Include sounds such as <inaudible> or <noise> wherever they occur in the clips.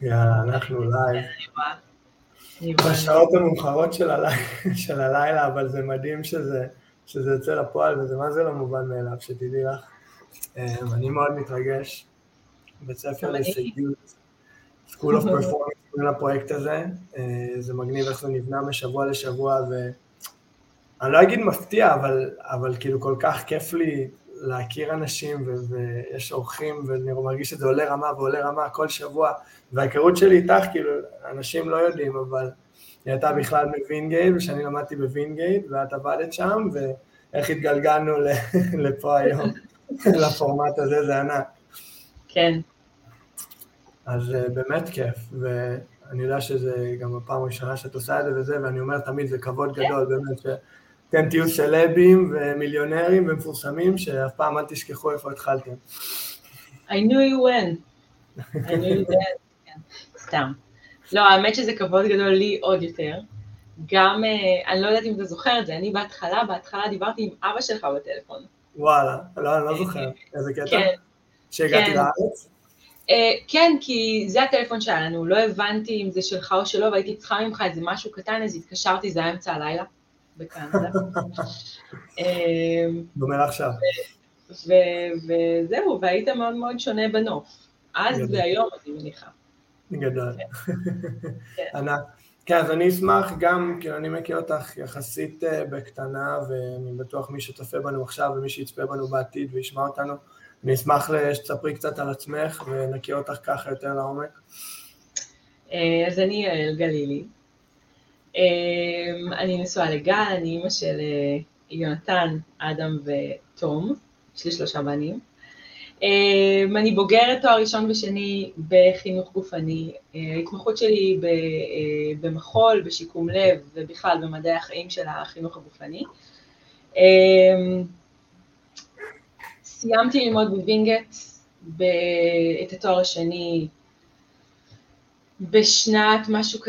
יאללה, אנחנו live. בשעות המאוחרות של, הלילה, אבל זה מדהים שזה, שזה יוצא לפועל, וזה מה זה לא מובן מאליו, שתדעי לך. אמ, אני מאוד מתרגש. בית ספר להישגיות, School of Performance, קוראים לפרויקט הזה. אה, זה מגניב איך זה נבנה משבוע לשבוע, ואני לא אגיד מפתיע, אבל, אבל כאילו כל כך כיף לי להכיר אנשים, ו- ויש אורחים, ואני מרגיש שזה עולה רמה ועולה רמה כל שבוע, וההיכרות שלי איתך, כאילו, אנשים לא יודעים, אבל היא הייתה בכלל בווינגייט, ושאני למדתי בווינגייט, ואת עבדת שם, ואיך התגלגלנו <laughs> לפה היום, <laughs> לפורמט הזה, זה ענק. כן. אז אה, באמת כיף, ואני יודע שזה גם הפעם הראשונה שאת עושה את זה וזה, ואני אומר תמיד, זה כבוד גדול, באמת, שאתם תהיו סלבים ומיליונרים ומפורסמים, שאף פעם אל תשכחו איפה התחלתם. I knew you when. I knew you then. כן, סתם. לא, האמת שזה כבוד גדול לי עוד יותר. גם, אה, אני לא יודעת אם אתה זוכר את זה, אני בהתחלה, בהתחלה דיברתי עם אבא שלך בטלפון. וואלה, לא, אני לא זוכר. איזה קטע? כן. שהגעתי כן. לארץ? אה, כן, כי זה הטלפון שהיה לנו, לא הבנתי אם זה שלך או שלא, והייתי צריכה ממך איזה משהו קטן, אז התקשרתי, זה היה אמצע הלילה, בקנדה. <laughs> אה, דומה לעכשיו. וזהו, והיית מאוד מאוד שונה בנוף. אז והיום, אני מניחה. גדול. <laughs> כן. ענק. כן, אז אני אשמח גם, כי אני מכיר אותך יחסית אה, בקטנה, ואני בטוח מי שצופה בנו עכשיו ומי שיצפה בנו בעתיד וישמע אותנו, אני אשמח שתספרי קצת על עצמך ונכיר אותך ככה יותר לעומק. אה, אז אני יעל גלילי. אה, אני נשואה לגל, אני אימא של אה, יונתן, אדם ותום, יש לי שלושה בנים. אני בוגרת תואר ראשון ושני בחינוך גופני. ההתמחות שלי במחול, בשיקום לב ובכלל במדעי החיים של החינוך הגופני. סיימתי ללמוד בווינגייט את התואר השני בשנת משהו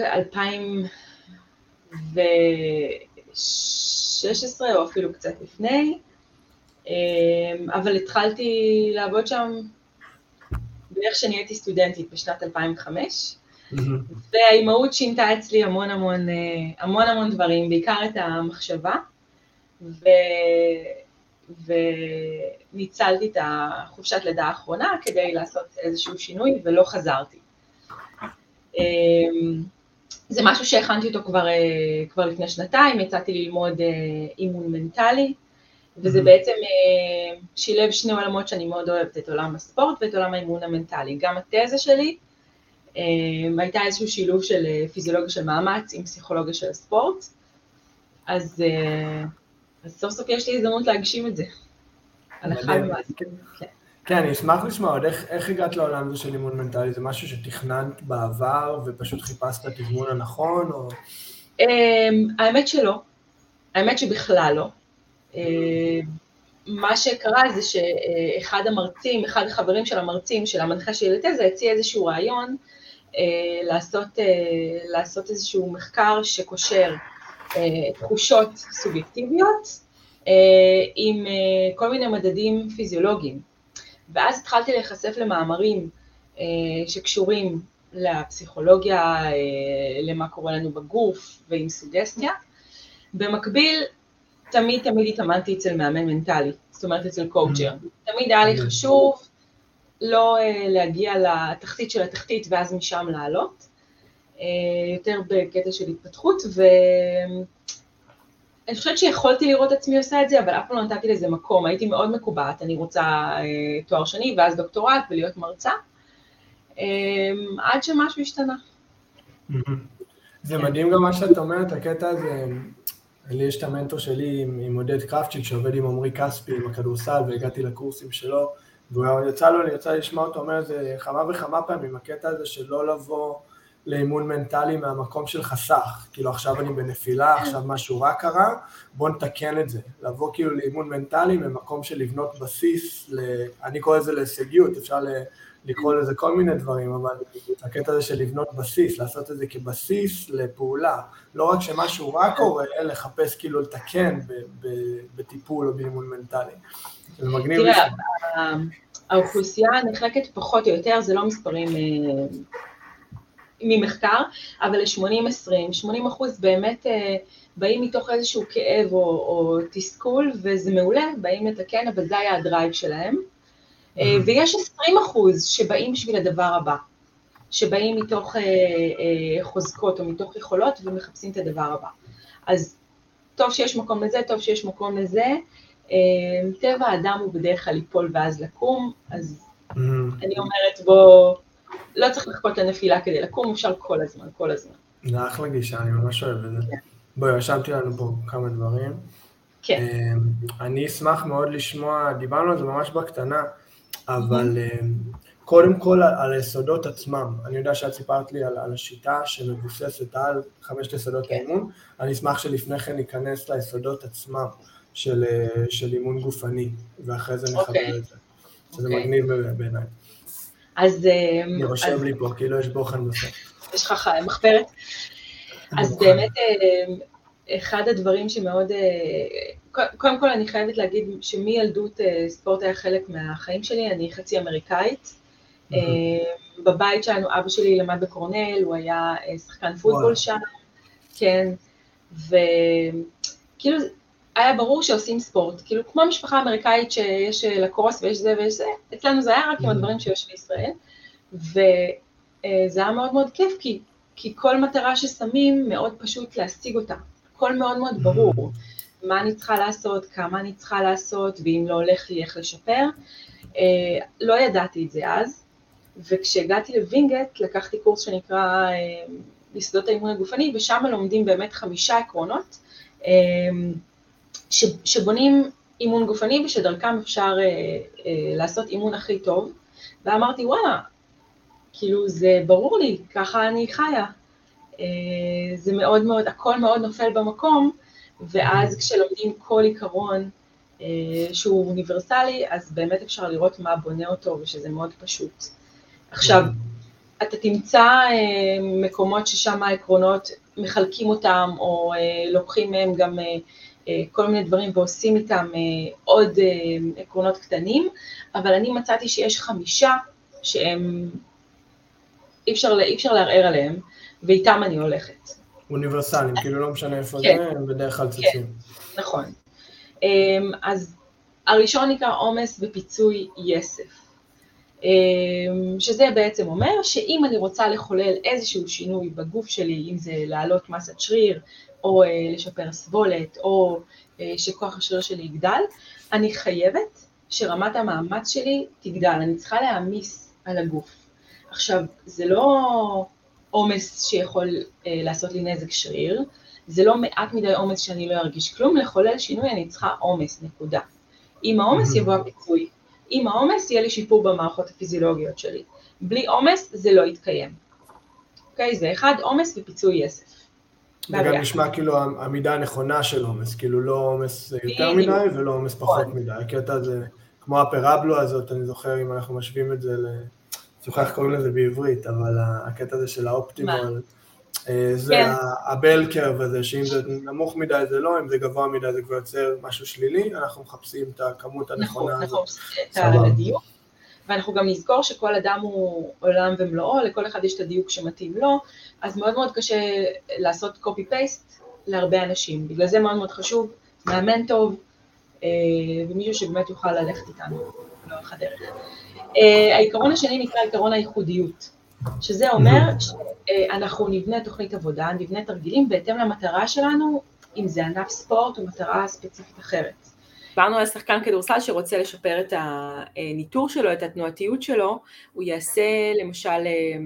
כ-2016 או אפילו קצת לפני, אמ, אבל התחלתי לעבוד שם בערך שאני הייתי סטודנטית בשנת 2005, והאימהות שינתה אצלי המון המון, אה, המון המון דברים, בעיקר את המחשבה, ו... וניצלתי את החופשת לידה האחרונה כדי לעשות איזשהו שינוי ולא חזרתי. זה משהו שהכנתי אותו כבר, אה, כבר לפני שנתיים, יצאתי ללמוד אה, אימון מנטלי, וזה mm-hmm. בעצם אה, שילב שני עולמות שאני מאוד אוהבת, את עולם הספורט ואת עולם האימון המנטלי. גם התזה שלי הייתה איזשהו שילוב של פיזיולוגיה של מאמץ עם פסיכולוגיה של הספורט, אז אז סוף סוף יש לי הזדמנות להגשים את זה. על אחד כן. כן. אני אשמח לשמוע עוד איך, איך הגעת לעולם הזה של אימון מנטלי, זה משהו שתכננת בעבר ופשוט חיפשת את האימון הנכון, או... אמ, האמת שלא, האמת שבכלל לא. אמ, מה שקרה זה שאחד המרצים, אחד החברים של המרצים, של המנחה של לתזה, הציע איזשהו רעיון אה, לעשות, אה, לעשות איזשהו מחקר שקושר אה, תחושות סובייקטיביות עם כל מיני מדדים פיזיולוגיים. ואז התחלתי להיחשף למאמרים שקשורים לפסיכולוגיה, למה קורה לנו בגוף ועם סוגסטיה. במקביל, תמיד תמיד התאמנתי אצל מאמן מנטלי, זאת אומרת אצל קואוצ'ר. תמיד היה לי חשוב לא להגיע לתחתית של התחתית ואז משם לעלות, אה, יותר בקטע של התפתחות, ואני חושבת שיכולתי לראות עצמי עושה את זה, אבל אף פעם לא נתתי לזה מקום, הייתי מאוד מקובעת, אני רוצה אה, תואר שני ואז דוקטורט ולהיות מרצה, אה, עד שמשהו השתנה. זה מדהים גם מה שאת אומרת, הקטע הזה, לי יש את המנטור שלי עם עודד קרפצ'יק שעובד עם עמרי כספי עם הכדורסל והגעתי לקורסים שלו ויצא לו, יצא לשמוע אותו אומר את זה כמה וכמה פעמים, הקטע הזה של לא לבוא לאימון מנטלי מהמקום של חסך, כאילו עכשיו אני בנפילה, עכשיו משהו רע קרה, בוא נתקן את זה, לבוא כאילו לאימון מנטלי ממקום של לבנות בסיס, ל... אני קורא לזה להישגיות, אפשר לקרוא לזה כל מיני דברים, אבל הקטע הזה של לבנות בסיס, לעשות את זה כבסיס לפעולה, לא רק שמשהו רע קורה, אלא לחפש כאילו לתקן בטיפול או באימון מנטלי. זה מגניב. תראה, האוכלוסייה נחלקת פחות או יותר, זה לא מספרים אה, ממחקר, אבל ל-80-20, 80 אחוז באמת אה, באים מתוך איזשהו כאב או, או תסכול, וזה מעולה, באים לתקן, אבל זה היה הדרייב שלהם. Mm-hmm. ויש 20 אחוז שבאים בשביל הדבר הבא, שבאים מתוך אה, אה, חוזקות או מתוך יכולות ומחפשים את הדבר הבא. אז טוב שיש מקום לזה, טוב שיש מקום לזה. אה, טבע האדם הוא בדרך כלל ליפול ואז לקום, אז mm-hmm. אני אומרת בוא, לא צריך לחכות לנפילה כדי לקום, אפשר כל הזמן, כל הזמן. זה אחלה גישה, אני ממש אוהב את זה. כן. בואי, רשמתי לנו פה כמה דברים. כן. אמ, אני אשמח מאוד לשמוע, דיברנו על זה ממש בקטנה, אבל אמ, קודם כל על היסודות עצמם. אני יודע שאת סיפרת לי על, על השיטה שמבוססת על חמשת יסודות כן. האימון, אני אשמח שלפני כן ניכנס ליסודות עצמם של, אה, של אימון גופני, ואחרי זה נחבר אוקיי. את זה. שזה אוקיי. מגניב בעיניי. אז... אמ, אני רושם לי פה, כאילו יש בוחן בסוף. יש לך מחברת? אז באמת, אה, אחד הדברים שמאוד, אה, קודם כל אני חייבת להגיד שמילדות אה, ספורט היה חלק מהחיים שלי, אני חצי אמריקאית. בבית שלנו אבא שלי למד בקורנל, הוא היה שחקן פוטבול שם, כן, וכאילו היה ברור שעושים ספורט, כאילו כמו משפחה אמריקאית שיש לקרוס ויש זה ויש זה, אצלנו זה היה רק עם הדברים שיש בישראל, וזה היה מאוד מאוד כיף, כי כי כל מטרה ששמים מאוד פשוט להשיג אותה, הכל מאוד מאוד ברור, mm-hmm. מה אני צריכה לעשות, כמה אני צריכה לעשות, ואם לא הולך לי איך לשפר. אה, לא ידעתי את זה אז, וכשהגעתי לווינגייט לקחתי קורס שנקרא אה, יסודות האימון הגופני, ושם לומדים באמת חמישה עקרונות, אה, ש, שבונים אימון גופני ושדרכם אפשר לעשות אימון הכי טוב, ואמרתי וואלה, כאילו זה ברור לי, ככה אני חיה. אה, זה מאוד מאוד, הכל מאוד נופל במקום, ואז mm-hmm. כשלומדים כל עיקרון אה, שהוא אוניברסלי, אז באמת אפשר לראות מה בונה אותו ושזה מאוד פשוט. עכשיו, mm-hmm. אתה תמצא אה, מקומות ששם העקרונות מחלקים אותם, או לוקחים מהם גם כל מיני דברים ועושים איתם עוד עקרונות קטנים, אבל אני מצאתי שיש חמישה שהם אי אפשר, אי אפשר לערער עליהם, ואיתם אני הולכת. אוניברסליים, כאילו לא משנה איפה כן. זה, הם בדרך כלל צצים. כן, נכון. אמ, אז הראשון נקרא עומס ופיצוי יסף. אמ, שזה בעצם אומר שאם אני רוצה לחולל איזשהו שינוי בגוף שלי, אם זה להעלות מסת שריר, או אה, לשפר סבולת, או אה, שכוח השריר שלי יגדל, אני חייבת שרמת המאמץ שלי תגדל, אני צריכה להעמיס על הגוף. עכשיו, זה לא עומס שיכול אה, לעשות לי נזק שריר, זה לא מעט מדי עומס שאני לא ארגיש כלום, לחולל שינוי אני צריכה עומס, נקודה. עם העומס יבוא הפיצוי, עם העומס יהיה לי שיפור במערכות הפיזיולוגיות שלי. בלי עומס זה לא יתקיים. אוקיי? זה אחד, עומס ופיצוי יסף. זה גם נשמע כאילו המידה הנכונה של עומס, כאילו לא עומס יותר מדי ולא עומס פחות נכון. מדי. הקטע הזה, כמו הפרבלו הזאת, אני זוכר אם אנחנו משווים את זה ל... זוכר איך קוראים לזה בעברית, אבל הקטע הזה של האופטימול, אה, זה כן. הבל קרב הזה, שאם זה נמוך מדי זה לא, אם זה גבוה מדי זה כבר יוצר משהו שלילי, אנחנו מחפשים את הכמות הנכונה נכון, הזאת. נכון, את הדיוק. ואנחנו גם נזכור שכל אדם הוא עולם ומלואו, לכל אחד יש את הדיוק שמתאים לו, אז מאוד מאוד קשה לעשות copy-paste להרבה אנשים. בגלל זה מאוד מאוד חשוב, מאמן טוב, אה, ומישהו שבאמת יוכל ללכת איתנו לאורך הדרך. Uh, העיקרון השני נקרא עיקרון הייחודיות, שזה אומר שאנחנו נבנה תוכנית עבודה, נבנה תרגילים בהתאם למטרה שלנו, אם זה ענף ספורט או מטרה ספציפית אחרת. דיברנו על שחקן כדורסל שרוצה לשפר את הניטור שלו, את התנועתיות שלו, הוא יעשה למשל אה,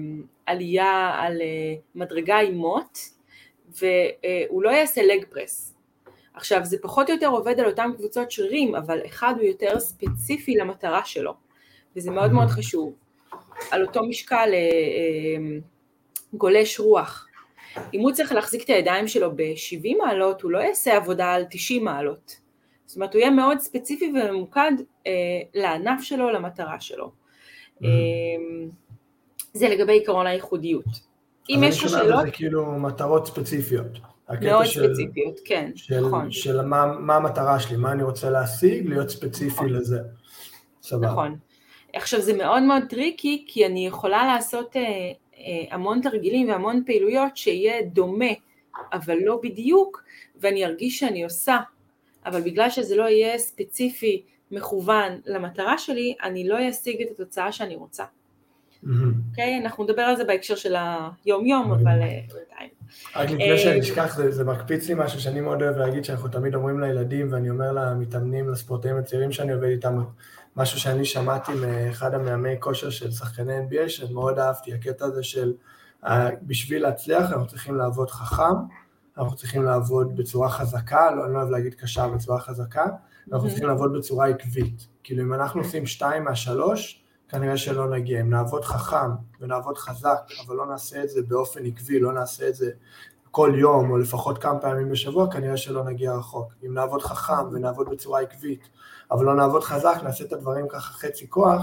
עלייה על אה, מדרגה עם מוט, והוא לא יעשה לג פרס. עכשיו זה פחות או יותר עובד על אותן קבוצות שרירים, אבל אחד הוא יותר ספציפי למטרה שלו. וזה מאוד מאוד חשוב. על אותו משקל אה, אה, גולש רוח. אם הוא צריך להחזיק את הידיים שלו ב-70 מעלות, הוא לא יעשה עבודה על 90 מעלות. זאת אומרת, הוא יהיה מאוד ספציפי וממוקד אה, לענף שלו, למטרה שלו. זה לגבי עקרון הייחודיות. אם יש לך שאלות... אני כאילו מטרות ספציפיות. מאוד של, ספציפיות, כן, של, נכון. של מה, מה המטרה שלי, מה אני רוצה להשיג, להיות ספציפי נכון. לזה. סבבה. נכון. עכשיו זה מאוד מאוד tricky, כי אני יכולה לעשות אה, אה, המון תרגילים והמון פעילויות שיהיה דומה, אבל לא בדיוק, ואני ארגיש שאני עושה, אבל בגלל שזה לא יהיה ספציפי, מכוון למטרה שלי, אני לא אשיג את התוצאה שאני רוצה. אוקיי? Mm-hmm. Okay, אנחנו נדבר על זה בהקשר של היום-יום, אבל אה, בינתיים. רק לפני שאני אשכח, זה, זה מקפיץ לי משהו שאני מאוד אוהב להגיד, שאנחנו תמיד אומרים לילדים, ואני אומר למתאמנים, לספורטאים הצעירים שאני עובד איתם, משהו שאני שמעתי מאחד המאמי כושר של שחקני NBA, שמאוד אהבתי, הקטע הזה של בשביל להצליח אנחנו צריכים לעבוד חכם, אנחנו צריכים לעבוד בצורה חזקה, לא, אני לא אוהב להגיד קשה, בצורה חזקה, ואנחנו צריכים לעבוד בצורה עקבית. כאילו אם אנחנו עושים שתיים מהשלוש, כנראה שלא נגיע. אם נעבוד חכם ונעבוד חזק, אבל לא נעשה את זה באופן עקבי, לא נעשה את זה כל יום, או לפחות כמה פעמים בשבוע, כנראה שלא נגיע רחוק. אם נעבוד חכם ונעבוד בצורה עקבית, אבל לא נעבוד חזק, נעשה את הדברים ככה חצי כוח,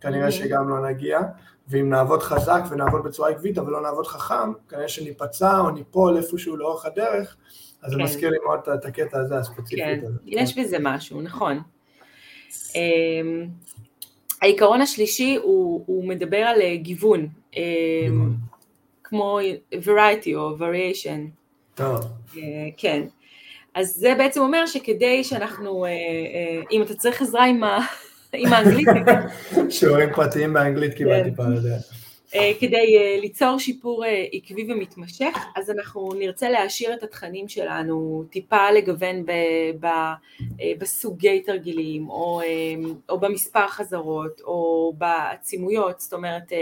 כנראה שגם לא נגיע. ואם נעבוד חזק ונעבוד בצורה עקבית, אבל לא נעבוד חכם, כנראה שניפצע או ניפול איפשהו לאורך הדרך, אז כן. זה מזכיר לי מאוד את הקטע הזה, הספציפית כן, הזה. יש בזה משהו, נכון. אמ, העיקרון השלישי הוא, הוא מדבר על אה, גיוון, אמ, כמו variety או variation. טוב. אה, כן. אז זה בעצם אומר שכדי שאנחנו, אה, אם אתה צריך עזרה עם ה... <laughs> עם האנגלית. <laughs> שיעורים פרטיים באנגלית קיבלתי כן. פעם, יודע. אה, כדי אה, ליצור שיפור אה, עקבי ומתמשך, אז אנחנו נרצה להעשיר את התכנים שלנו, טיפה לגוון ב, ב, בסוגי תרגילים, או, או במספר חזרות, או בעצימויות, זאת אומרת,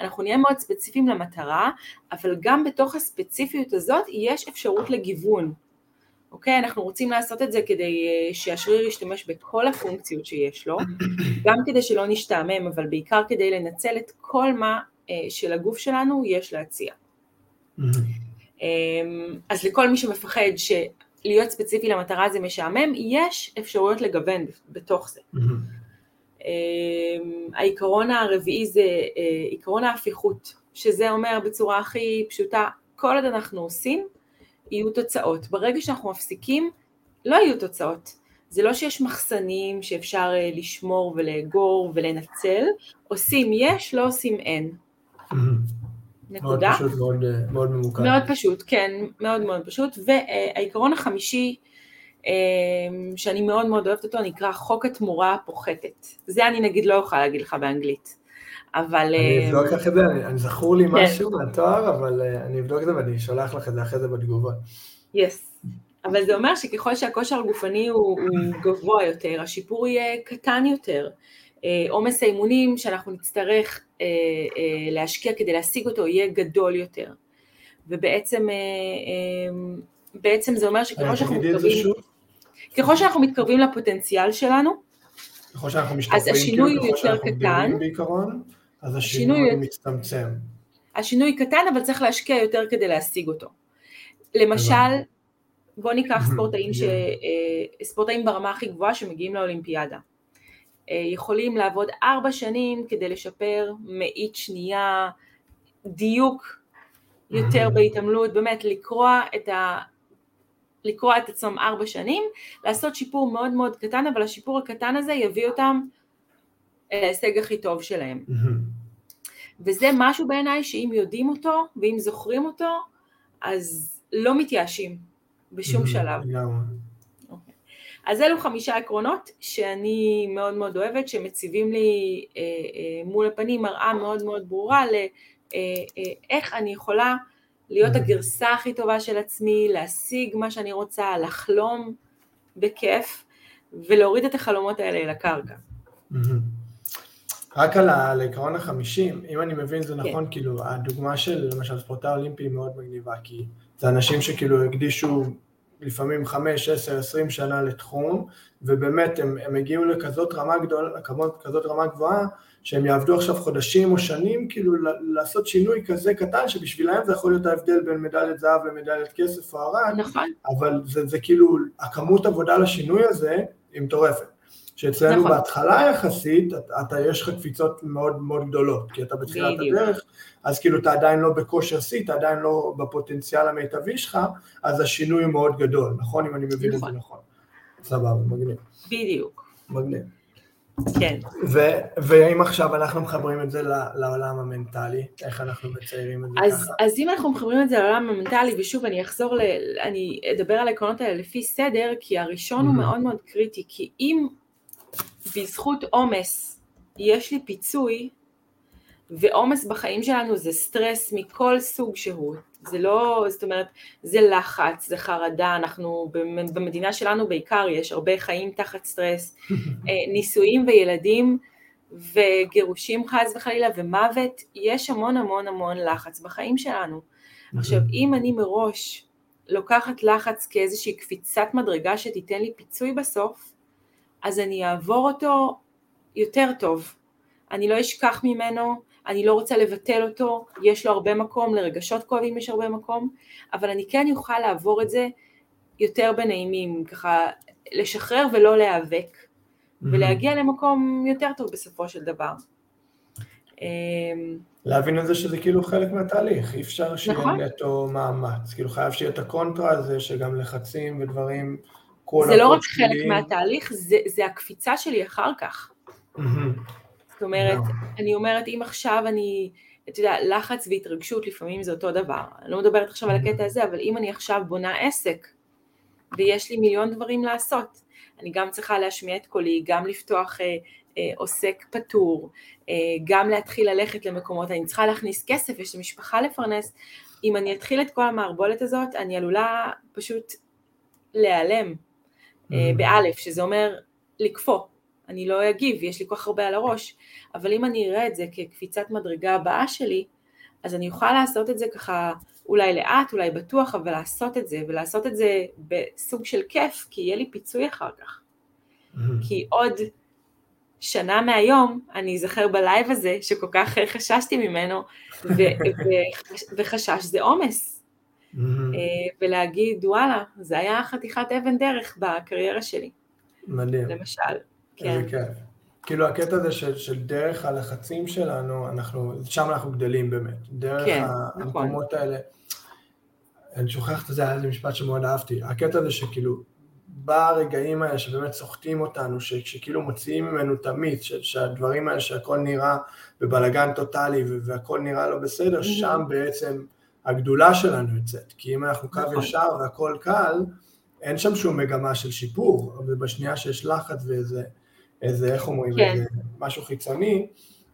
אנחנו נהיה מאוד ספציפיים למטרה, אבל גם בתוך הספציפיות הזאת יש אפשרות לגיוון. אוקיי? אנחנו רוצים לעשות את זה כדי אה, שהשריר ישתמש בכל הפונקציות שיש לו, <coughs> גם כדי שלא נשתעמם, אבל בעיקר כדי לנצל את כל מה אה, שלגוף שלנו יש להציע. אמ, אז לכל מי שמפחד שלהיות ספציפי למטרה זה משעמם, יש אפשרויות לגוון בתוך זה. אמ, העיקרון הרביעי זה אה, עיקרון ההפיכות, שזה אומר בצורה הכי פשוטה, כל עוד אנחנו עושים, יהיו תוצאות. ברגע שאנחנו מפסיקים, לא יהיו תוצאות. זה לא שיש מחסנים שאפשר אה, לשמור ולאגור ולנצל, עושים יש, לא עושים אין. נקודה. מאוד פשוט, מאוד, אה, מאוד ממוקד. מאוד פשוט, כן, מאוד מאוד פשוט. והעיקרון החמישי, שאני מאוד מאוד אוהבת אותו, נקרא חוק התמורה הפוחתת. זה אני נגיד לא אוכל להגיד לך באנגלית. אבל... אני אבדוק לך את זה, אני זכור לי כן. משהו מהתואר, אבל אה, אני אבדוק את זה ואני אשלח לך את זה אחרי זה בתגובות. יס. אבל זה אומר שככל שהכושר הגופני הוא, הוא גבוה יותר, השיפור יהיה קטן יותר. אה, עומס האימונים שאנחנו נצטרך אה, להשקיע כדי להשיג אותו יהיה גדול יותר. ובעצם בעצם זה אומר שככל שאנחנו מתקרבים, ככל שאנחנו מתקרבים לפוטנציאל שלנו, ככל שאנחנו אז השינוי הוא יותר קטן, בעיקרון, אז השינוי השינוי מצטמצם. השינוי קטן, אבל צריך להשקיע יותר כדי להשיג אותו. למשל, בוא ניקח <clears throat> ספורטאים, ש... אה, ספורטאים ברמה הכי גבוהה שמגיעים לאולימפיאדה. אה, יכולים לעבוד ארבע שנים כדי לשפר מאית שנייה, דיוק יותר בהתעמלות, באמת לקרוע את, ה... לקרוע את עצמם ארבע שנים, לעשות שיפור מאוד מאוד קטן, אבל השיפור הקטן הזה יביא אותם להישג הכי טוב שלהם. וזה משהו בעיניי שאם יודעים אותו ואם זוכרים אותו, אז לא מתייאשים בשום שלב. אוקיי. אז אלו חמישה עקרונות שאני מאוד מאוד אוהבת, שמציבים לי אה, אה, מול הפנים מראה מאוד מאוד ברורה לאיך אה, אני יכולה להיות הגרסה הכי טובה של עצמי, להשיג מה שאני רוצה, לחלום בכיף ולהוריד את החלומות האלה אל הקרקע. רק על העיקרון החמישים, אם אני מבין זה נכון, כן. כאילו, הדוגמה של למשל ספורטאי אולימפי היא מאוד מגניבה, כי זה אנשים שכאילו הקדישו לפעמים חמש, עשר, עשרים שנה לתחום, ובאמת הם, הם הגיעו לכזאת רמה גדולה, כזאת רמה גבוהה, שהם יעבדו עכשיו חודשים או שנים, כאילו לעשות שינוי כזה קטן, שבשבילם זה יכול להיות ההבדל בין מדליית זהב למדליית כסף או ארד, נכון. אבל זה, זה כאילו, הכמות עבודה לשינוי הזה היא מטורפת. שאצלנו נכון. בהתחלה יחסית, אתה, אתה, יש לך קפיצות מאוד מאוד גדולות, כי אתה בתחילת בדיוק. הדרך, אז כאילו אתה עדיין לא בכושר שיא, אתה עדיין לא בפוטנציאל המיטבי שלך, אז השינוי הוא מאוד גדול, נכון? אם אני מבין נכון. את זה נכון. סבבה, מגניב. בדיוק. מגניב. כן. ו- ואם עכשיו אנחנו מחברים את זה לעולם המנטלי, איך אנחנו מציירים את זה אז, ככה? אז אם אנחנו מחברים את זה לעולם המנטלי, ושוב אני אחזור, ל, אני אדבר על העקרונות האלה לפי סדר, כי הראשון mm-hmm. הוא מאוד מאוד קריטי, כי אם בזכות עומס יש לי פיצוי, ועומס בחיים שלנו זה סטרס מכל סוג שהוא, זה לא, זאת אומרת, זה לחץ, זה חרדה, אנחנו במדינה שלנו בעיקר יש הרבה חיים תחת סטרס, <laughs> אה, נישואים וילדים וגירושים חס וחלילה ומוות, יש המון המון המון לחץ בחיים שלנו. עכשיו, אם אני מראש לוקחת לחץ כאיזושהי קפיצת מדרגה שתיתן לי פיצוי בסוף, אז אני אעבור אותו יותר טוב. אני לא אשכח ממנו, אני לא רוצה לבטל אותו, יש לו הרבה מקום, לרגשות כואבים יש הרבה מקום, אבל אני כן אוכל לעבור את זה יותר בנעימים, ככה לשחרר ולא להיאבק, mm-hmm. ולהגיע למקום יותר טוב בסופו של דבר. אמ, להבין את זה שזה כאילו חלק מהתהליך, אי אפשר שיהיה נכון. נטו מאמץ, כאילו חייב שיהיה את הקונטרה הזה שגם לחצים ודברים, זה לא רק חלק מהתהליך, זה, זה הקפיצה שלי אחר כך. זאת אומרת, אני אומרת, אם עכשיו אני, אתה יודע, לחץ והתרגשות לפעמים זה אותו דבר. אני לא מדברת עכשיו על הקטע הזה, אבל אם אני עכשיו בונה עסק, ויש לי מיליון דברים לעשות, אני גם צריכה להשמיע את קולי, גם לפתוח אה, אה, עוסק פטור, אה, גם להתחיל ללכת למקומות, אני צריכה להכניס כסף, יש לי משפחה לפרנס, אם אני אתחיל את כל המערבולת הזאת, אני עלולה פשוט להיעלם, באלף, שזה אומר לקפוא, אני לא אגיב, יש לי כל כך הרבה על הראש, אבל אם אני אראה את זה כקפיצת מדרגה הבאה שלי, אז אני אוכל לעשות את זה ככה, אולי לאט, אולי בטוח, אבל לעשות את זה, ולעשות את זה בסוג של כיף, כי יהיה לי פיצוי אחר כך. Mm-hmm. כי עוד שנה מהיום, אני אזכר בלייב הזה, שכל כך חששתי ממנו, ו- <laughs> וחשש זה עומס. Mm-hmm. ולהגיד, וואלה, זה היה חתיכת אבן דרך בקריירה שלי. מדהים. למשל. כן. איזה כיף. כאילו הקטע הזה של, של דרך הלחצים שלנו, אנחנו, שם אנחנו גדלים באמת. דרך כן, נכון. המקומות נכון. האלה. אני שוכח את זה, היה איזה משפט שמאוד אהבתי. הקטע הזה שכאילו, ברגעים האלה שבאמת סוחטים אותנו, ש, שכאילו מוציאים ממנו את המיץ, שהדברים האלה שהכל נראה בבלגן טוטאלי והכל נראה לא בסדר. שם בעצם הגדולה שלנו יוצאת. כי אם אנחנו קו נכון. ישר והכל קל, אין שם שום מגמה של שיפור, ובשנייה שיש לחץ ואיזה... איזה, איך אומרים, כן. איזה משהו חיצוני,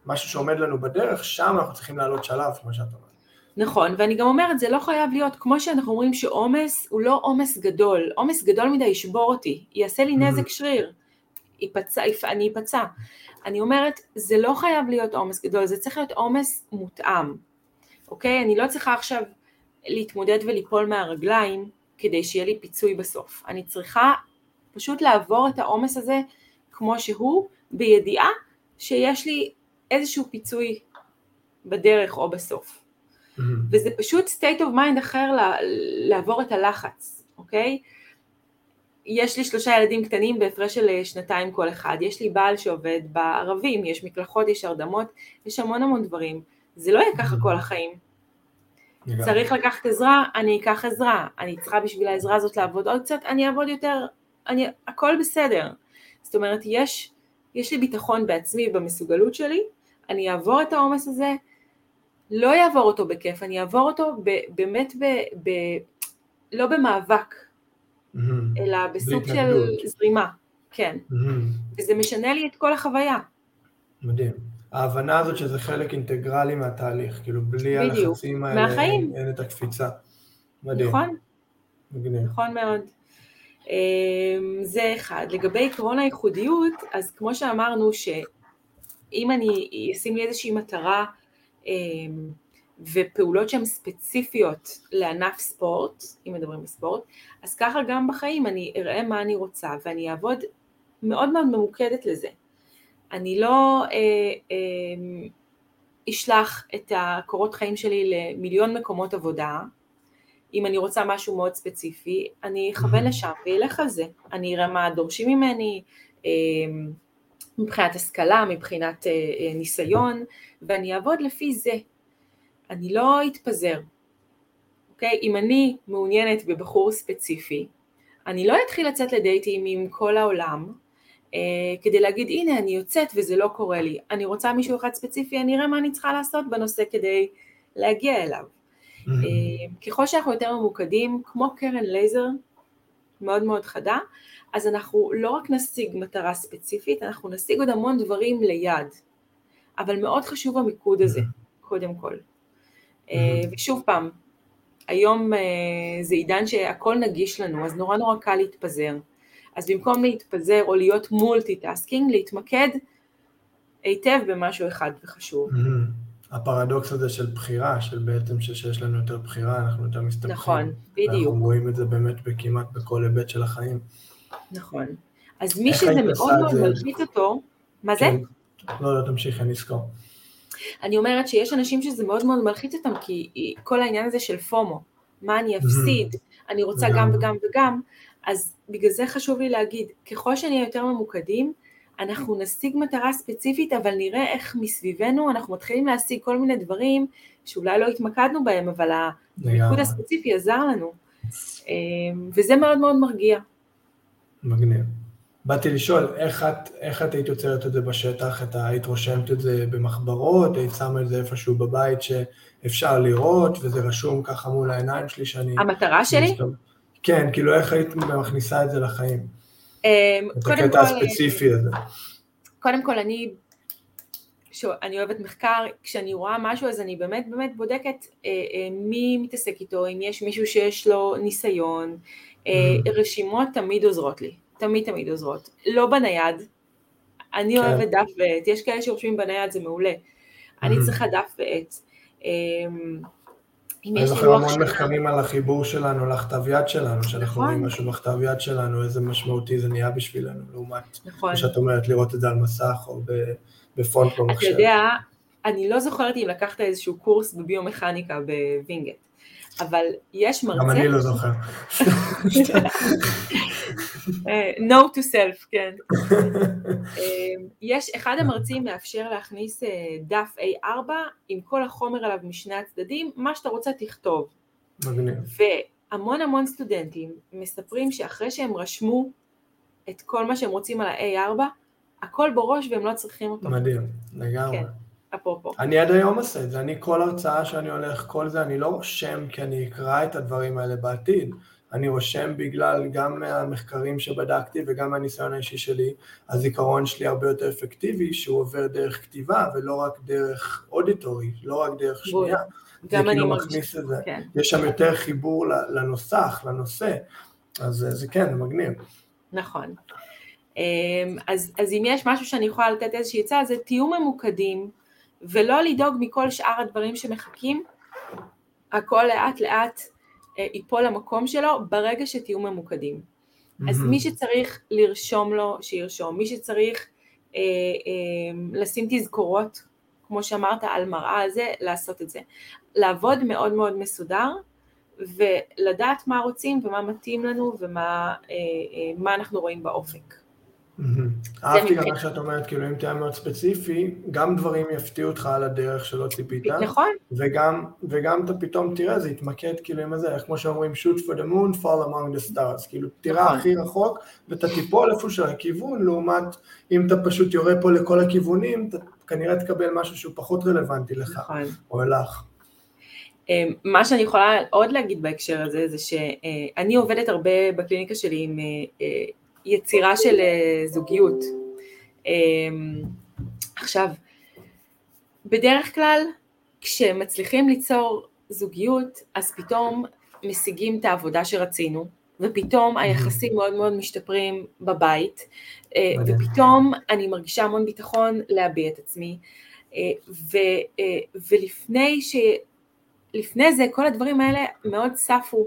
משהו שעומד לנו בדרך, שם אנחנו צריכים לעלות שלב, כמו שאת אומרת. נכון, ואני גם אומרת, זה לא חייב להיות, כמו שאנחנו אומרים שעומס הוא לא עומס גדול, עומס גדול מדי ישבור אותי, יעשה לי נזק שריר, יפצע, אני אפצע. אני אומרת, זה לא חייב להיות עומס גדול, זה צריך להיות עומס מותאם, אוקיי? אני לא צריכה עכשיו להתמודד וליפול מהרגליים כדי שיהיה לי פיצוי בסוף. אני צריכה פשוט לעבור את העומס הזה כמו שהוא, בידיעה שיש לי איזשהו פיצוי בדרך או בסוף. Mm-hmm. וזה פשוט state of mind אחר לעבור את הלחץ, אוקיי? יש לי שלושה ילדים קטנים בהפרש של אה, שנתיים כל אחד, יש לי בעל שעובד בערבים, יש מקלחות, יש הרדמות, יש המון המון דברים. זה לא יהיה ככה כל החיים. צריך לקחת עזרה, אני אקח עזרה. אני צריכה בשביל העזרה הזאת לעבוד עוד קצת, אני אעבוד יותר, אני, הכל בסדר. זאת אומרת, יש, יש לי ביטחון בעצמי במסוגלות שלי, אני אעבור את העומס הזה, לא אעבור אותו בכיף, אני אעבור אותו ב, באמת, ב, ב, לא במאבק, mm-hmm. אלא בסוג של זרימה, כן. Mm-hmm. וזה משנה לי את כל החוויה. מדהים. ההבנה הזאת שזה חלק אינטגרלי מהתהליך, כאילו בלי בדיוק. הלחצים האלה מהחיים. אין את הקפיצה. מדהים. נכון. מגניב. נכון מאוד. אמ, זה אחד. לגבי עקרון הייחודיות, אז כמו שאמרנו שאם אני אשים לי איזושהי מטרה אמ, ופעולות שהן ספציפיות לענף ספורט, אם מדברים בספורט, אז ככה גם בחיים אני אראה מה אני רוצה ואני אעבוד מאוד מאוד ממוקדת לזה. אני לא אה, אה, אשלח את הקורות חיים שלי למיליון מקומות עבודה, אם אני רוצה משהו מאוד ספציפי, אני אכוון לשם ואלך על זה. אני אראה מה דורשים ממני, מבחינת השכלה, מבחינת ניסיון, ואני אעבוד לפי זה. אני לא אתפזר, אוקיי? אם אני מעוניינת בבחור ספציפי, אני לא אתחיל לצאת לדייטים עם כל העולם, אה, כדי להגיד הנה אני יוצאת וזה לא קורה לי, אני רוצה מישהו אחד ספציפי, אני אראה מה אני צריכה לעשות בנושא כדי להגיע אליו. אה, ככל שאנחנו יותר ממוקדים, כמו קרן לייזר, מאוד מאוד חדה, אז אנחנו לא רק נשיג מטרה ספציפית, אנחנו נשיג עוד המון דברים ליד, אבל מאוד חשוב המיקוד הזה. קודם כל. Mm-hmm. ושוב פעם, היום אה, זה עידן שהכל נגיש לנו, אז נורא נורא קל להתפזר. אז במקום להתפזר או להיות multitasking, להתמקד היטב במשהו אחד וחשוב. Mm-hmm. הפרדוקס הזה של בחירה, של בעצם שיש לנו יותר בחירה, אנחנו יותר מסתבכים. נכון, בדיוק. אנחנו רואים את זה באמת כמעט בכל היבט של החיים. נכון. אז מי שזה מאוד מאוד מלחיץ אותו, מה זה? כן. לא, לא, תמשיך, אני אזכור. אני אומרת שיש אנשים שזה מאוד מאוד מלחיץ אותם, כי כל העניין הזה של פומו, מה אני אפסיד, אני רוצה גם וגם וגם, אז בגלל זה חשוב לי להגיד, ככל שנהיה יותר ממוקדים, אנחנו נשיג מטרה ספציפית, אבל נראה איך מסביבנו אנחנו מתחילים להשיג כל מיני דברים שאולי לא התמקדנו בהם, אבל המיקוד הספציפי עזר לנו. אמ, וזה מאוד מאוד מרגיע. מגניב. באתי לשאול, איך את, איך את היית יוצרת את זה בשטח? את היית רושמת את זה במחברות? היית שמה את זה איפשהו בבית שאפשר לראות, וזה רשום ככה מול העיניים שלי שאני... המטרה שלי? כן, כאילו איך היית מכניסה את זה לחיים? אמ, את הקטע הספציפי הזה. קודם כל, אני, אני אוהבת מחקר, כשאני רואה משהו אז אני באמת באמת בודקת אה, אה, מי מתעסק איתו, אם יש מישהו שיש לו ניסיון, אה, mm-hmm. רשימות תמיד עוזרות לי. תמיד תמיד עוזרות. לא בנייד, אני כן. אוהבת דף ועט, יש כאלה שרושמים בנייד, זה מעולה. Mm-hmm. אני צריכה דף ועט. אמ, אני זוכר המון מחקרים על החיבור שלנו לכתב יד שלנו, שאנחנו נכון. רואים משהו בכתב יד שלנו, איזה משמעותי זה נהיה בשבילנו, לעומת, נכון. שאת אומרת, לראות את זה על מסך או בפונט במחשב. אתה יודע, אני לא זוכרת אם לקחת איזשהו קורס בביומכניקה בווינגייט, אבל יש מרצה... גם אני לא זוכר. אה, no to self, כן. אה, יש, אחד המרצים מאפשר להכניס אה, דף A4 עם כל החומר עליו משני הצדדים, מה שאתה רוצה תכתוב. מגניב. והמון המון סטודנטים מספרים שאחרי שהם רשמו את כל מה שהם רוצים על ה-A4, הכל בראש והם לא צריכים אותו. מדהים, לגמרי. כן. אפרופו. אני עד היום עושה את זה, אני כל הרצאה שאני הולך, כל זה, אני לא רושם כי אני אקרא את הדברים האלה בעתיד, אני רושם בגלל גם מהמחקרים שבדקתי וגם מהניסיון האישי שלי, הזיכרון שלי הרבה יותר אפקטיבי, שהוא עובר דרך כתיבה ולא רק דרך אודיטורי, לא רק דרך שנייה. גם זה כאילו זה. כן. יש שם יותר חיבור לנוסח, לנושא, אז זה כן, מגניב. נכון. אמ, אז, אז אם יש משהו שאני יכולה לתת איזושהי עצה, זה תהיו ממוקדים, ולא לדאוג מכל שאר הדברים שמחכים, הכל לאט לאט אה, ייפול למקום שלו ברגע שתהיו ממוקדים. Mm-hmm. אז מי שצריך לרשום לו, שירשום, מי שצריך אה, אה, לשים תזכורות, כמו שאמרת, על מראה הזה, לעשות את זה. לעבוד מאוד מאוד מסודר, ולדעת מה רוצים ומה מתאים לנו ומה אה, אה, אנחנו רואים באופק. אהבתי גם איך שאת אומרת, כאילו אם תהיה מאוד ספציפי, גם דברים יפתיעו אותך על הדרך שלא ציפית. נכון. וגם, וגם אתה פתאום תראה, זה יתמקד כאילו עם הזה, כמו שאומרים, shoot for the moon, fall among the stars, כאילו תראה נכון. הכי רחוק, ואתה תיפול איפה של הכיוון, לעומת אם אתה פשוט יורה פה לכל הכיוונים, אתה כנראה תקבל משהו שהוא פחות רלוונטי לך, נכון. או לך. אמ, מה שאני יכולה עוד להגיד בהקשר הזה, זה שאני עובדת הרבה בקליניקה שלי עם אה, אה, יצירה של אה, זוגיות. אמ, עכשיו, בדרך כלל כשמצליחים ליצור זוגיות, אז פתאום משיגים את העבודה שרצינו, ופתאום היחסים מאוד מאוד משתפרים בבית, אה, ופתאום אני מרגישה המון ביטחון להביע את עצמי, אה, ו, ולפני ש... לפני זה כל הדברים האלה מאוד צפו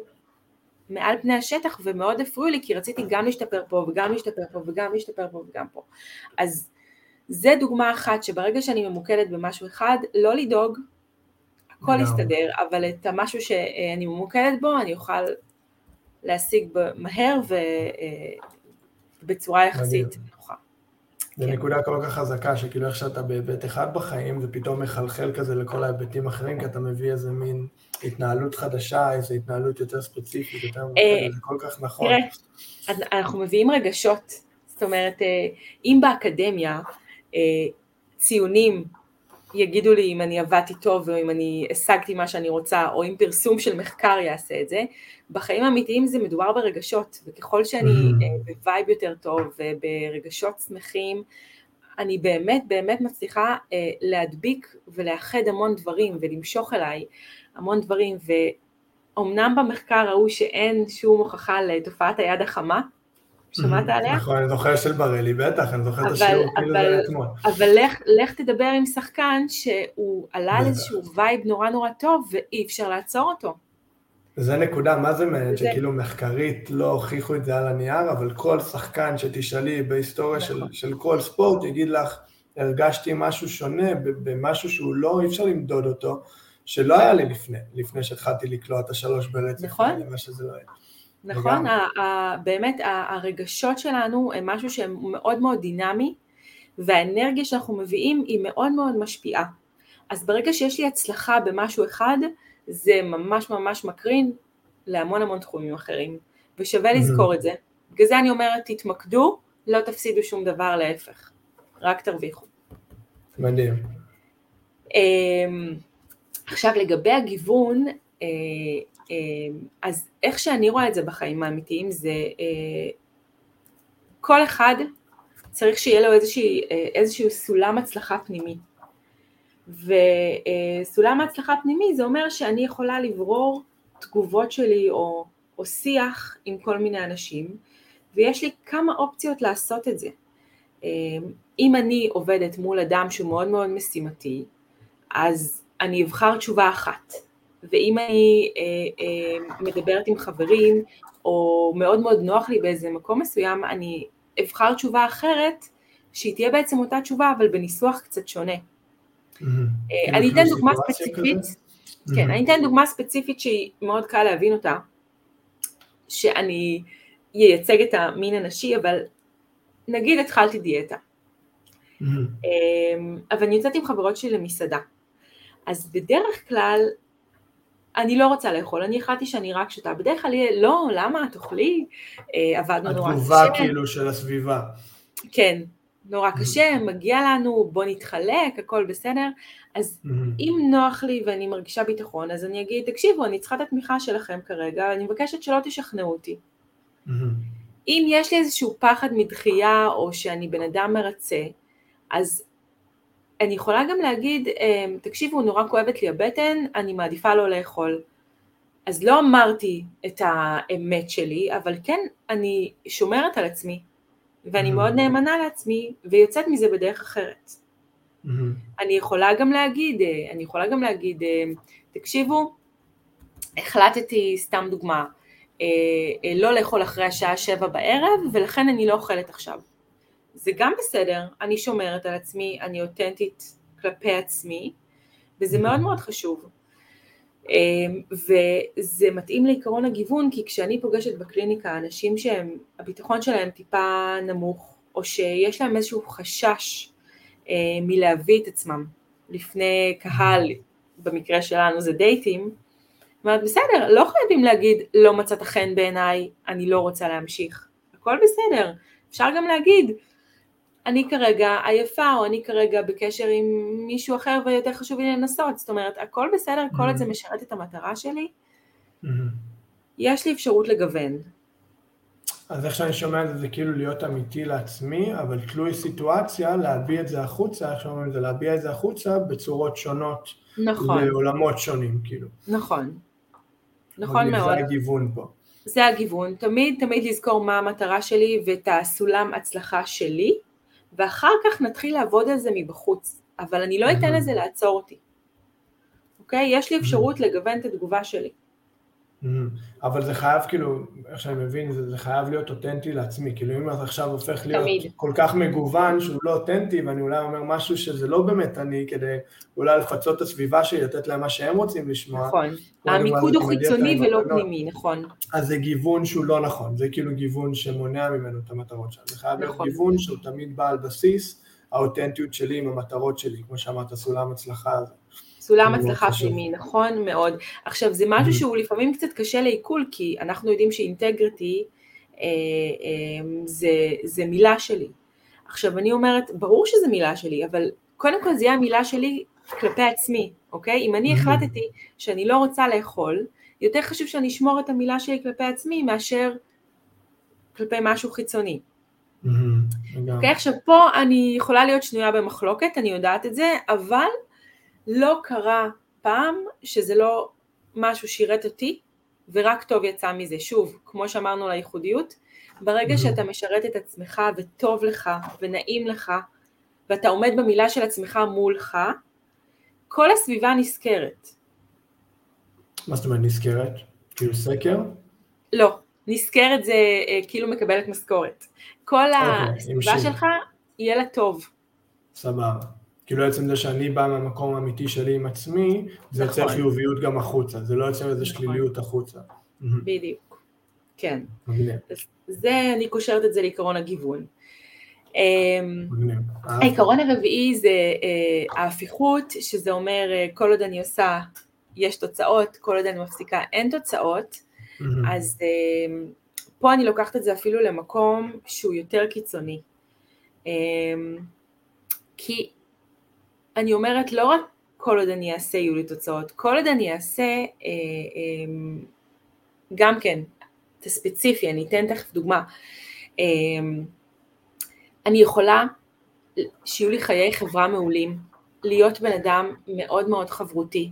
מעל פני השטח ומאוד הפריעו לי כי רציתי גם להשתפר פה וגם להשתפר פה וגם להשתפר פה וגם פה. אז זה דוגמה אחת שברגע שאני ממוקדת במשהו אחד, לא לדאוג, הכל no. יסתדר, אבל את המשהו שאני ממוקדת בו אני אוכל להשיג מהר ו... בצורה יחסית נוחה. זו כן. נקודה כל כך חזקה, שכאילו איך שאתה בהיבט אחד בחיים, זה פתאום מחלחל כזה לכל ההיבטים האחרים, כי אתה מביא איזה מין התנהלות חדשה, איזו התנהלות יותר ספציפית, יותר מוכרת, זה כל כך נכון. תראה, אנחנו מביאים רגשות, זאת אומרת, אה, אם באקדמיה אה, ציונים יגידו לי אם אני עבדתי טוב או אם אני השגתי מה שאני רוצה, או אם פרסום של מחקר יעשה את זה, בחיים האמיתיים זה מדובר ברגשות, וככל שאני mm-hmm. ב vibe יותר טוב וברגשות שמחים, אני באמת באמת מצליחה אה, להדביק ולאחד המון דברים ולמשוך אליי המון דברים, ואומנם במחקר ראו שאין שום הוכחה לתופעת היד החמה, שמעת עליה? נכון, אני זוכר של בראלי, בטח, אני זוכר את השיעור כאילו זה אתמול. אבל לך תדבר עם שחקן שהוא עלה על איזשהו vibe נורא נורא טוב ואי אפשר לעצור אותו. זה נקודה, מה זה מעניין? שכאילו מחקרית לא הוכיחו את זה על הנייר, אבל כל שחקן שתשאלי בהיסטוריה של, נכון. של כל ספורט יגיד לך, הרגשתי משהו שונה במשהו שהוא לא, אי אפשר למדוד אותו, שלא היה לי לפני, לפני שהתחלתי לקלוע את השלוש ברצף, נכון, מה שזה לא היה. נכון, ה- ה- באמת הרגשות שלנו הם משהו שהם מאוד מאוד דינמי, והאנרגיה שאנחנו מביאים היא מאוד מאוד משפיעה. אז ברגע שיש לי הצלחה במשהו אחד, זה ממש ממש מקרין להמון המון תחומים אחרים, ושווה לזכור את זה. בגלל זה אני אומרת, תתמקדו, לא תפסידו שום דבר, להפך, רק תרוויחו. מדהים. אמ, עכשיו לגבי הגיוון, אה, אמ, אז איך שאני רואה את זה בחיים האמיתיים זה אה, כל אחד צריך שיהיה לו איזשהו, אה, איזשהו סולם הצלחה פנימי. וסולם ההצלחה הפנימי זה אומר שאני יכולה לברור תגובות שלי או, או שיח עם כל מיני אנשים ויש לי כמה אופציות לעשות את זה. אם אני עובדת מול אדם שהוא מאוד מאוד משימתי, אז אני אבחר תשובה אחת. ואם אני אה, אה, מדברת עם חברים, או מאוד מאוד נוח לי באיזה מקום מסוים, אני אבחר תשובה אחרת, שהיא תהיה בעצם אותה תשובה, אבל בניסוח קצת שונה. Mm-hmm. אה, אני אתן דוגמה ספציפית, כן, mm-hmm. אני אתן דוגמה ספציפית שהיא מאוד קל להבין אותה, שאני אייצג את המין הנשי, אבל נגיד התחלתי דיאטה. Mm-hmm. אבל אני יוצאת עם חברות שלי למסעדה. אז בדרך כלל אני לא רוצה לאכול, אני החלטתי שאני רק שותה. בדרך כלל יהיה, לא, למה, תאכלי, אה, עבדנו נורא קשה. התגובה כאילו של הסביבה. כן, נורא mm-hmm. קשה, מגיע לנו, בוא נתחלק, הכל בסדר. אז mm-hmm. אם נוח לי ואני מרגישה ביטחון, אז אני אגיד, תקשיבו, אני צריכה את התמיכה שלכם כרגע, אני מבקשת שלא תשכנעו אותי. Mm-hmm. אם יש לי איזשהו פחד מדחייה, או שאני בן אדם מרצה, אז אני יכולה גם להגיד, אמ, תקשיבו, נורא כואבת לי הבטן, אני מעדיפה לא לאכול. אז לא אמרתי את האמת שלי, אבל כן, אני שומרת על עצמי, ואני mm-hmm. מאוד נאמנה לעצמי, ויוצאת מזה בדרך אחרת. Mm-hmm. אני יכולה גם להגיד, אה, אני יכולה גם להגיד, אה, תקשיבו, החלטתי, סתם דוגמה, אה, לא לאכול אחרי השעה שבע בערב, ולכן אני לא אוכלת עכשיו. זה גם בסדר, אני שומרת על עצמי, אני אותנטית כלפי עצמי, וזה מאוד מאוד חשוב. אמ, וזה מתאים לעיקרון הגיוון, כי כשאני פוגשת בקליניקה אנשים שהביטחון שלהם טיפה נמוך, או שיש להם איזשהו חשש אה, מלהביא את עצמם. לפני קהל, במקרה שלנו זה דייטים, אומרת בסדר, לא חייבים להגיד לא מצאת חן בעיניי, אני לא רוצה להמשיך, הכל בסדר, אפשר גם להגיד אני כרגע עייפה, או אני כרגע בקשר עם מישהו אחר ויותר חשוב לי לנסות, זאת אומרת, הכל בסדר, כל עוד זה mm-hmm. משרת את המטרה שלי, mm-hmm. יש לי אפשרות לגוון. אז איך שאני שומע את זה, זה כאילו להיות אמיתי לעצמי, אבל תלוי סיטואציה, להביע את זה החוצה, איך שאומרים את זה, להביע את זה החוצה בצורות שונות. נכון. לעולמות שונים, כאילו. נכון. נכון מאוד. זה הגיוון פה. זה הגיוון, תמיד תמיד לזכור מה המטרה שלי ואת הסולם הצלחה שלי, ואחר כך נתחיל לעבוד על זה מבחוץ, אבל אני לא אתן לזה לעצור אותי, אוקיי? יש לי אפשרות לגוון את התגובה שלי. אבל זה חייב, כאילו, איך שאני מבין, זה, זה חייב להיות אותנטי לעצמי. כאילו, אם אתה עכשיו הופך להיות תמיד. כל כך מגוון שהוא לא אותנטי, ואני אולי אומר משהו שזה לא באמת אני, כדי אולי לפצות את הסביבה שלי, לתת להם מה שהם רוצים לשמוע. נכון. המיקוד הוא חיצוני ולא פנימי, נכון. אז זה גיוון שהוא לא נכון, זה כאילו גיוון שמונע ממנו את המטרות שלנו. זה חייב נכון. להיות גיוון שהוא תמיד בא על בסיס האותנטיות שלי עם המטרות שלי, כמו שאמרת, סולם הצלחה הזה. סולם הצלחה פנימי, נכון מאוד. עכשיו, זה משהו שהוא לפעמים קצת קשה לעיכול, כי אנחנו יודעים שאינטגריטי אה, אה, זה, זה מילה שלי. עכשיו, אני אומרת, ברור שזה מילה שלי, אבל קודם כל זה יהיה המילה שלי כלפי עצמי, אוקיי? אם אני החלטתי שאני לא רוצה לאכול, יותר חשוב שאני אשמור את המילה שלי כלפי עצמי מאשר כלפי משהו חיצוני. אוקיי, עכשיו פה אני יכולה להיות שנויה במחלוקת, אני יודעת את זה, אבל לא קרה פעם שזה לא משהו שירת אותי ורק טוב יצא מזה. שוב, כמו שאמרנו לייחודיות, ברגע שאתה משרת את עצמך וטוב לך ונעים לך ואתה עומד במילה של עצמך מולך, כל הסביבה נזכרת. מה זאת אומרת נזכרת? כאילו סקר? לא, נזכרת זה אה, כאילו מקבלת משכורת. כל אוקיי, הסביבה שלך יהיה לה טוב. סבבה. כאילו עצם זה שאני בא מהמקום האמיתי שלי עם עצמי, זה יוצר נכון. חיוביות גם החוצה, זה לא יוצר איזה נכון. שליליות החוצה. בדיוק, כן. זה, אני קושרת את זה לעקרון הגיוון. אמ, העיקרון הרביעי זה אה, ההפיכות, שזה אומר אה, כל עוד אני עושה יש תוצאות, כל עוד אני מפסיקה אין תוצאות, אז אמ, פה אני לוקחת את זה אפילו למקום שהוא יותר קיצוני. אמ, כי אני אומרת לא רק כל עוד אני אעשה יהיו לי תוצאות, כל עוד אני אעשה אה, אה, גם כן, את הספציפי, אני אתן תכף דוגמה, אה, אני יכולה שיהיו לי חיי חברה מעולים, להיות בן אדם מאוד מאוד חברותי,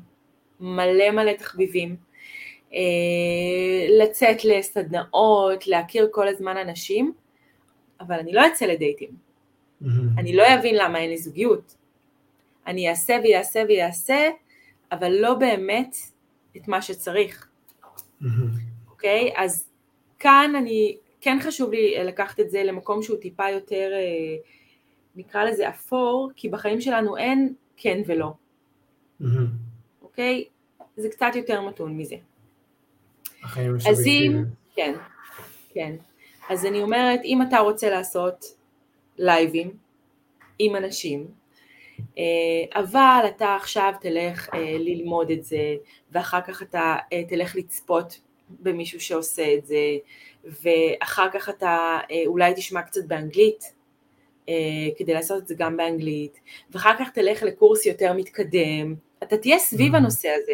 מלא מלא תחביבים, אה, לצאת לסדנאות, להכיר כל הזמן אנשים, אבל אני לא אצא לדייטים. Mm-hmm. אני לא אבין למה אין לי זוגיות. אני אעשה ויעשה ויעשה, אבל לא באמת את מה שצריך. אוקיי? okay? אז כאן אני, כן חשוב לי לקחת את זה למקום שהוא טיפה יותר, אה, נקרא לזה אפור, כי בחיים שלנו אין כן ולא. אוקיי? okay? זה קצת יותר מתון מזה. החיים אז אם, כן, כן. אז אני אומרת, אם אתה רוצה לעשות לייבים עם אנשים, אה, אבל אתה עכשיו תלך אה, ללמוד את זה, ואחר כך אתה אה, תלך לצפות במישהו שעושה את זה, ואחר כך אתה אולי תשמע קצת באנגלית, כדי לעשות את זה גם באנגלית, ואחר כך תלך לקורס יותר מתקדם, אתה תהיה סביב mm-hmm. הנושא הזה,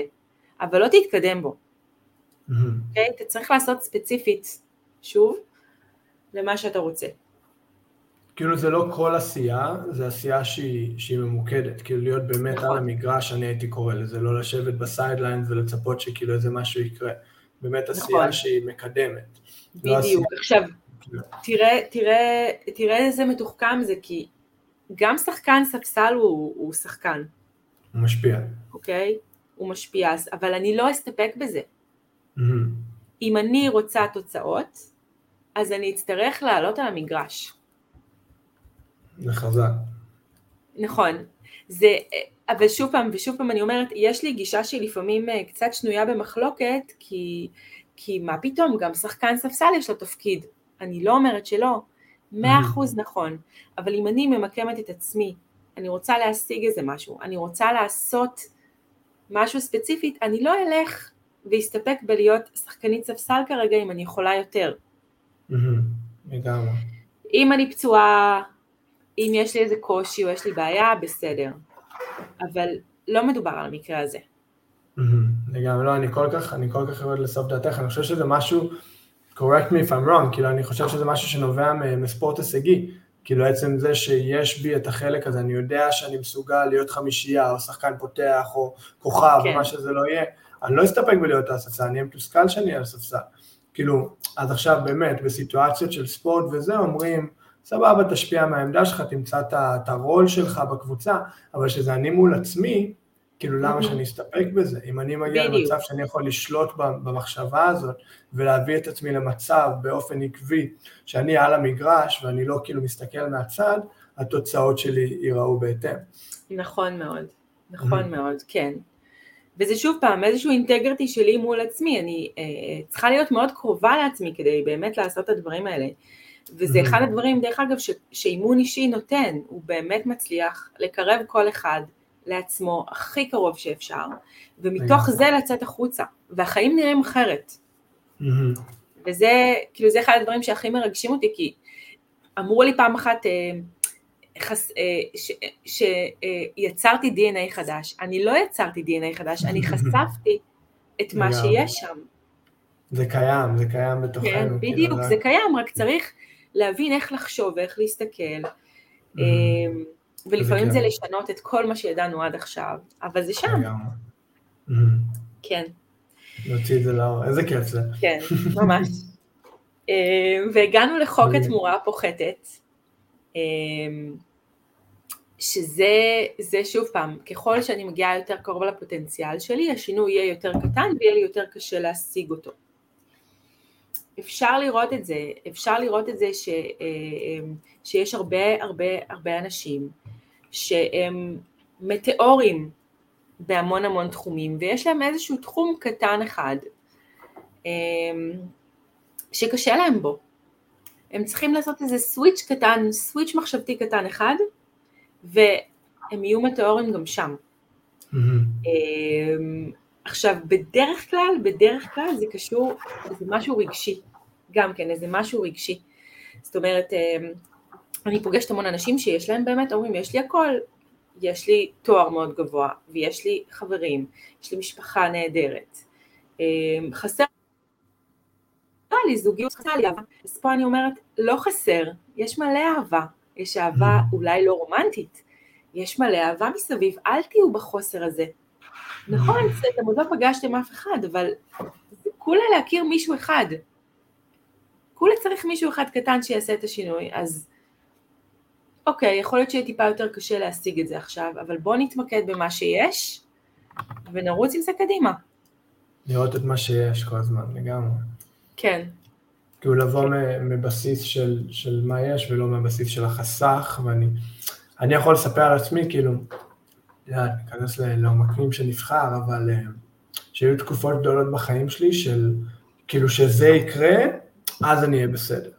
אבל לא תתקדם בו. Mm-hmm. Okay? אוקיי? אתה צריך לעשות ספציפית, שוב, למה שאתה רוצה. כאילו זה לא כל עשייה, זה עשייה שהיא, שהיא ממוקדת, כאילו להיות באמת נכון. על המגרש, אני הייתי קורא לזה, לא לשבת ב sideline ולצפות שכאילו איזה משהו יקרה. באמת עשייה נכון. שהיא מקדמת. לא בדיוק, לא עשייה... עכשיו, כאילו. תראה, תראה, תראה איזה מתוחכם זה, כי גם שחקן ספסל הוא, הוא שחקן. הוא משפיע. אוקיי? הוא משפיע, אבל אני לא אסתפק בזה. Mm-hmm. אם אני רוצה תוצאות, אז אני אצטרך לעלות על המגרש. זה חזק. נכון. זה, אבל שוב פעם, ושוב פעם אני אומרת, יש לי גישה שהיא לפעמים אה, קצת שנויה במחלוקת, כי, כי מה פתאום, גם שחקן ספסל יש לו תפקיד. אני לא אומרת שלא, מאה mm. אחוז נכון, אבל אם אני ממקמת את עצמי, אני רוצה להשיג איזה משהו, אני רוצה לעשות משהו ספציפית, אני לא אלך ואסתפק בלהיות שחקנית ספסל כרגע אם אני יכולה יותר. Mm-hmm. לגמרי. אם אני פצועה, אם יש לי איזה קושי או יש לי בעיה, בסדר. אבל לא מדובר על המקרה הזה. לגמרי, לא, אני כל כך, אני כל כך יורד לסוף דעתך, אני חושב שזה משהו, correct me if I'm wrong, כאילו אני חושב שזה משהו שנובע מספורט הישגי, כאילו עצם זה שיש בי את החלק הזה, אני יודע שאני מסוגל להיות חמישייה, או שחקן פותח, או כוכב, כן. או מה שזה לא יהיה, אני לא אסתפק בלהיות על הספסל, אני אהיה מתוסכל שאני על הספסל. כאילו, אז עכשיו באמת, בסיטואציות של ספורט וזה, אומרים, סבבה, תשפיע מהעמדה שלך, תמצא את הרול שלך בקבוצה, אבל שזה אני מול עצמי, כאילו למה שאני אסתפק בזה? אם אני מגיע בדיוק. למצב שאני יכול לשלוט במחשבה הזאת ולהביא את עצמי למצב באופן עקבי שאני על המגרש ואני לא כאילו מסתכל מהצד, התוצאות שלי ייראו בהתאם. נכון מאוד, נכון mm-hmm. מאוד, כן. וזה שוב פעם איזשהו אינטגריטי שלי מול עצמי, אני אה, צריכה להיות מאוד קרובה לעצמי כדי באמת לעשות את הדברים האלה. וזה mm-hmm. אחד הדברים, דרך אגב, ש, שאימון אישי נותן, הוא באמת מצליח לקרב כל אחד לעצמו הכי קרוב שאפשר, ומתוך זה לצאת החוצה, והחיים נראים אחרת. Mm-hmm. וזה, כאילו זה אחד הדברים שהכי מרגשים אותי, כי אמרו לי פעם אחת, אה, אה, שיצרתי DNA חדש. אני לא יצרתי DNA חדש, אני <laughs> חשפתי את מה שיש שם. זה קיים, זה קיים בתוכנו. כן, כאילו, בדיוק, זה קיים, רק צריך להבין איך לחשוב ואיך להסתכל. אמ, ולפעמים זה לשנות את כל מה שידענו עד עכשיו, אבל זה שם. כן. להוציא את זה לאור, איזה כיף זה. כן, ממש. <laughs> אמ, והגענו לחוק התמורה הפוחתת. אמ, שזה שוב פעם, ככל שאני מגיעה יותר קרוב לפוטנציאל שלי, השינוי יהיה יותר קטן ויהיה לי יותר קשה להשיג אותו. אפשר לראות את זה, אפשר לראות את זה ש, אמ, שיש הרבה הרבה הרבה אנשים שהם מטאורים בהמון המון תחומים ויש להם איזשהו תחום קטן אחד אמ, שקשה להם בו. הם צריכים לעשות איזה סוויץ' קטן, סוויץ' מחשבתי קטן אחד והם יהיו מטאורים גם שם. Mm-hmm. עכשיו, בדרך כלל, בדרך כלל זה קשור איזה משהו רגשי, גם כן, איזה משהו רגשי. זאת אומרת, אמ, אני פוגשת המון אנשים שיש להם באמת, אומרים, יש לי הכל, יש לי תואר מאוד גבוה, ויש לי חברים, יש לי משפחה נהדרת. אמ, חסר לי זוגיות, חסר לי אהבה. אז פה אני אומרת, לא חסר, יש מלא אהבה, יש אהבה. אולי לא רומנטית, יש מלא אהבה מסביב, אל תהיו בחוסר הזה. נכון. אתם עוד לא פגשתם אף אחד, אבל כולה להכיר מישהו אחד. כולה צריך מישהו אחד קטן שיעשה את השינוי, אז אוקיי, יכול להיות שיהיה טיפה יותר קשה להשיג את זה עכשיו, אבל בואו נתמקד במה שיש, ונרוץ עם זה קדימה. לראות את מה שיש כל הזמן, לגמרי. כן. כאילו לבוא מבסיס של, של מה יש ולא מהבסיס של החסך, ואני אני יכול לספר על עצמי, כאילו, ניכנס לעומקים שנבחר, אבל אה, שהיו תקופות גדולות בחיים שלי של, כאילו שזה יקרה, אז אני אהיה בסדר.